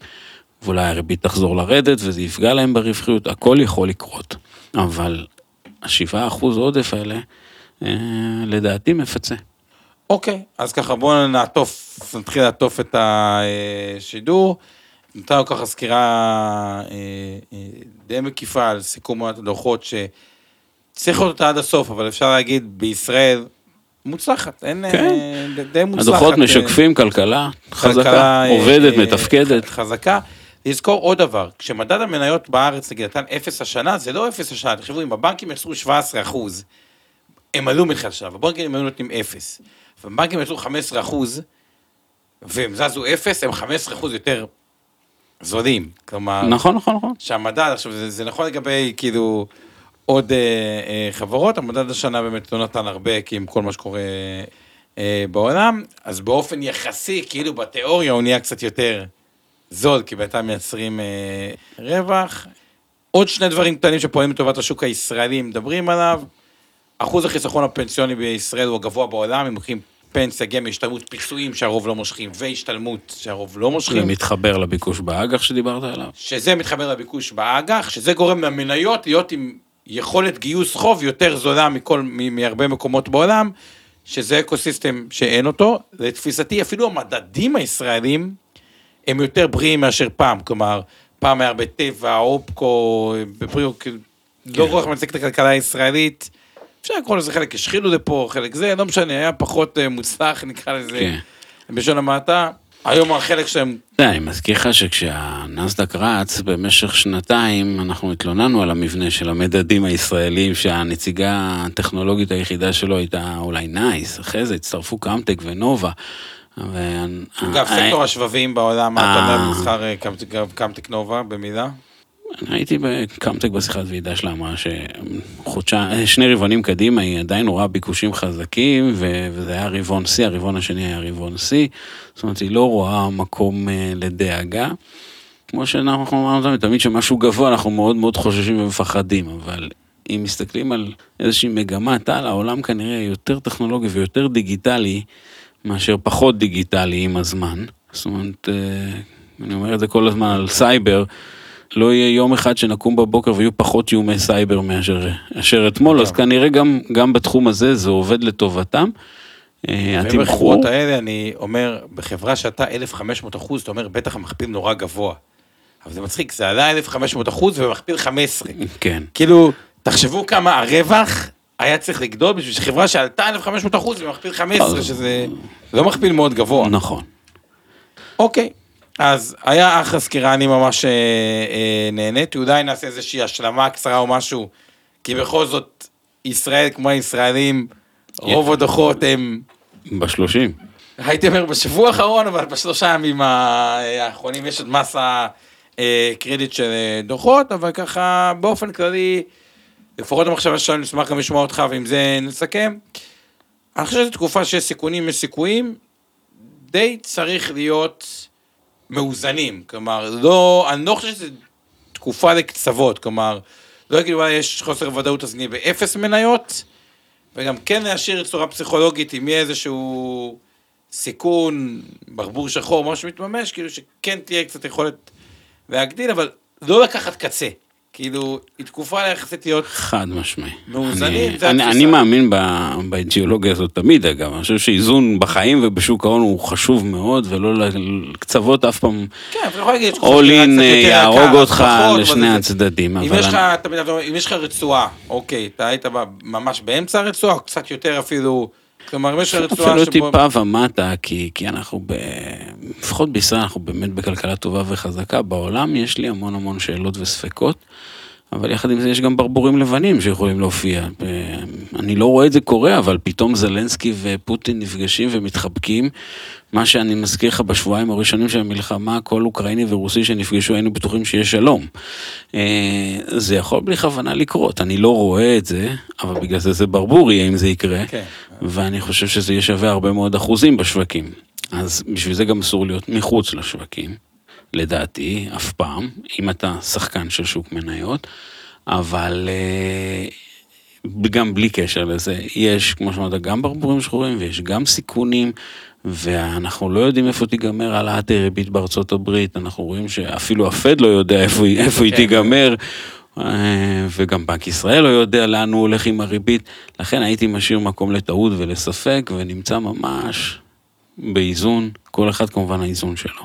ואולי הריבית תחזור לרדת וזה יפגע להם ברווחיות, הכל יכול לקרות. אבל השבעה אחוז עודף האלה, אה, לדעתי מפצה. אוקיי, אז ככה בואו נעטוף, נתחיל לעטוף את השידור. נתנו ככה סקירה אה, אה, די מקיפה על סיכום הדוחות שצריך לראות אותה עד הסוף, אבל אפשר להגיד בישראל מוצלחת, אין, כן. אה, ד- די מוצלחת. הדוחות משקפים כלכלה חזקה, כלכלה, עובדת, מתפקדת. חזקה. לזכור עוד דבר, כשמדד המניות בארץ נגיד נתן אפס השנה, זה לא אפס השנה, תחשבו, אם הבנקים יצרו 17 אחוז, הם עלו מתחילת השנה, והבנקים היו נותנים אפס. והבנקים יצרו 15 אחוז, והם זזו אפס, הם 15 אחוז יותר זולים. כלומר, נכון, נכון, נכון. שהמדד, עכשיו זה, זה נכון לגבי כאילו עוד אה, אה, חברות, המדד השנה באמת לא נתן הרבה, כי עם כל מה שקורה אה, בעולם, אז באופן יחסי, כאילו בתיאוריה הוא נהיה קצת יותר זול, כי בינתיים מייצרים אה, רווח. עוד שני דברים קטנים שפועלים לטובת השוק הישראלי, מדברים עליו. אחוז החיסכון הפנסיוני בישראל הוא הגבוה בעולם, אם לוקחים פנסיה, גמל, השתלמות, פיצויים שהרוב לא מושכים, והשתלמות שהרוב לא זה מושכים, מתחבר לביקוש באג"ח שדיברת עליו. שזה מתחבר לביקוש באג"ח, שזה גורם למניות להיות עם יכולת גיוס חוב יותר זולה מכל, מהרבה מקומות בעולם, שזה אקוסיסטם שאין אותו. לתפיסתי, אפילו המדדים הישראלים הם יותר בריאים מאשר פעם, כלומר, פעם היה הרבה טבע, אופקו, בבריאות, כאילו, לא כל כך מצדיק את הכלכלה הישראלית. אפשר לקרוא לזה חלק השחילו לפה, חלק זה, לא משנה, היה פחות אה, מוצלח, נקרא לזה, כן. בלשון המעטה. היום החלק שלהם אתה יודע, אני מזכיר לך שכשהנסדק רץ במשך שנתיים, אנחנו התלוננו על המבנה של המדדים הישראלים, שהנציגה הטכנולוגית היחידה שלו הייתה אולי נייס, אחרי זה הצטרפו קמטק ונובה. אגב, אה, סקטור השבבים בעולם, מה אתה במסחר אה, קמטק- קמטק נובה, במילה? הייתי בקמטק בשיחת ועידה שלה, אמרה שחודשיים, שני רבעונים קדימה היא עדיין רואה ביקושים חזקים, וזה היה רבעון שיא, הרבעון השני היה רבעון שיא, זאת אומרת היא לא רואה מקום אה, לדאגה. כמו שאנחנו אמרנו תמיד, תמיד שמשהו גבוה אנחנו מאוד מאוד חוששים ומפחדים, אבל אם מסתכלים על איזושהי מגמת על, העולם כנראה יותר טכנולוגי ויותר דיגיטלי מאשר פחות דיגיטלי עם הזמן. זאת אומרת, אה, אני אומר את זה כל הזמן על סייבר, לא יהיה יום אחד שנקום בבוקר ויהיו פחות איומי סייבר מאשר מאשר אתמול, אז כנראה גם, גם בתחום הזה זה עובד לטובתם. אה, התמחור, ובחברות האלה אני אומר, בחברה שאתה 1,500 אחוז, אתה אומר, בטח המכפיל נורא גבוה. אבל זה מצחיק, זה עלה 1,500 אחוז ומכפיל 15. כן, כאילו, תחשבו כמה הרווח היה צריך לגדול בשביל שחברה שעלתה 1,500 אחוז ומכפיל 15, שזה לא מכפיל מאוד גבוה. נכון. אוקיי, אז היה אחלה סקירה, אני ממש אה, אה, נהניתי, אולי נעשה איזושהי השלמה קצרה או משהו, כי בכל זאת, ישראל כמו הישראלים, רוב הדוחות הם, בשלושים. הייתי אומר בשבוע האחרון, אבל בשלושה ימים האחרונים יש עוד מסה אה, קרדיט של אה, דוחות, אבל ככה באופן כללי, לפחות המחשבה שלנו, נשמח גם לשמוע אותך, ועם זה נסכם. אני חושב שזו תקופה שיש סיכונים, יש סיכויים, די צריך להיות מאוזנים, כלומר, לא, אני לא חושב שזו תקופה לקצוות, כלומר, לא יגידו, וואי, יש חוסר ודאות, אז נהיה באפס מניות, וגם כן להשאיר צורה פסיכולוגית, אם יהיה איזשהו סיכון, ברבור שחור, משהו שמתממש, כאילו שכן תהיה קצת יכולת להגדיל, אבל לא לקחת קצה. כאילו, היא תקופה יחסית להיות חד משמעי. מאוזנים, אני- זה אני. אני מאמין באידיאולוגיה הזאת תמיד אגב, אני חושב שאיזון בחיים ובשוק ההון הוא חשוב מאוד ולא לקצוות אף פעם כן, אתה יכול להגיד, in קצת אה, יהרוג אותך אבל לשני הצדדים. אבל אני- אם יש לך רצועה, אוקיי, אתה היית ממש באמצע הרצועה, או קצת יותר אפילו, כלומר, אם יש לך רצועה אפילו. טיפה ומטה, כי אנחנו, ב... לפחות בישראל אנחנו באמת בכלכלה טובה וחזקה, בעולם יש לי המון המון שאלות וספקות, אבל יחד עם זה יש גם ברבורים לבנים שיכולים להופיע. ב- אני לא רואה את זה קורה, אבל פתאום זלנסקי ופוטין נפגשים ומתחבקים. מה שאני מזכיר לך בשבועיים הראשונים של המלחמה, כל אוקראיני ורוסי שנפגשו היינו בטוחים שיש שלום. אה, זה יכול בלי כוונה לקרות, אני לא רואה את זה, אבל בגלל זה זה ברבור יהיה אם זה יקרה. כן. ואני חושב שזה יהיה שווה הרבה מאוד אחוזים בשווקים. אז בשביל זה גם אסור להיות מחוץ לשווקים, לדעתי, אף פעם, אם אתה שחקן של שוק מניות, אבל אה, גם בלי קשר לזה, יש, כמו שאמרת, גם ברבורים שחורים ויש גם סיכונים, ואנחנו לא יודעים איפה תיגמר העלאת ריבית בארצות הברית, אנחנו רואים שאפילו הפד לא יודע איפה, איפה היא כן. תיגמר. אה, וגם בנק ישראל לא יודע לאן הוא הולך עם הריבית, לכן הייתי משאיר מקום לטעות ולספק, ונמצא ממש באיזון, כל אחד כמובן האיזון שלו.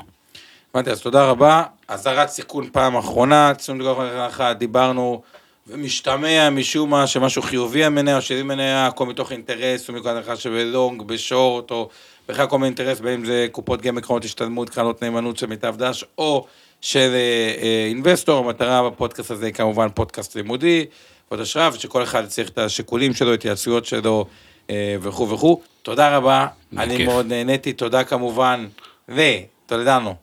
הבנתי, אז תודה רבה. אזהרת סיכון פעם אחרונה, ציון דגול אחת, דיברנו, ומשתמע משום מה שמשהו חיובי המניה או שלי מניה, הכל מתוך אינטרס, או מכל הנחה שבלונג, בשורט, או בכלל כל מיני אינטרס, בין אם זה קופות גמל, קרנות השתלמות, קרנות נאמנות של מיטב דש, או של אה, אה, אינבסטור, המטרה בפודקאסט הזה היא כמובן פודקאסט לימודי, ועוד השראה, ושכל אחד צריך את השיקולים שלו, התייעצויות שלו, אה, וכו' וכו'. תודה רבה, אני. מאוד נהניתי, תודה כמובן, וטולדנו.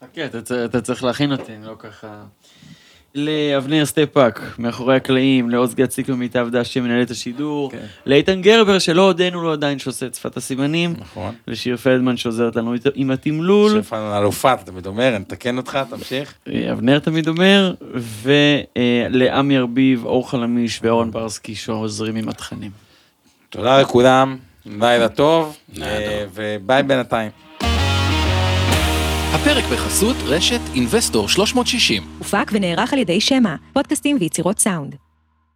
חכה, אתה צ- אתה צריך להכין אותי, אני לא ככה... לאבנר סטפאק, מאחורי הקלעים, לעוז גציק ממיטב דש שמנהל את השידור, כן. לאיתן גרבר שלא הודינו לו עדיין שעושה את שפת הסימנים, נכון. לשיר פלדמן שעוזרת לנו עם התמלול, שפן אלופה, אתה תמיד אומר, אני אתקן אותך, תמשיך. אה, אבנר תמיד אומר, ולעמי ארביב, אור חלמיש ואורן ברסקי שעוזרים עם התכנים. תודה לכולם, לילה טוב, אה, וביי בינתיים. הפרק בחסות רשת אינבסטור 360. הופק ונערך על ידי שמע, פודקאסטים ויצירות סאונד.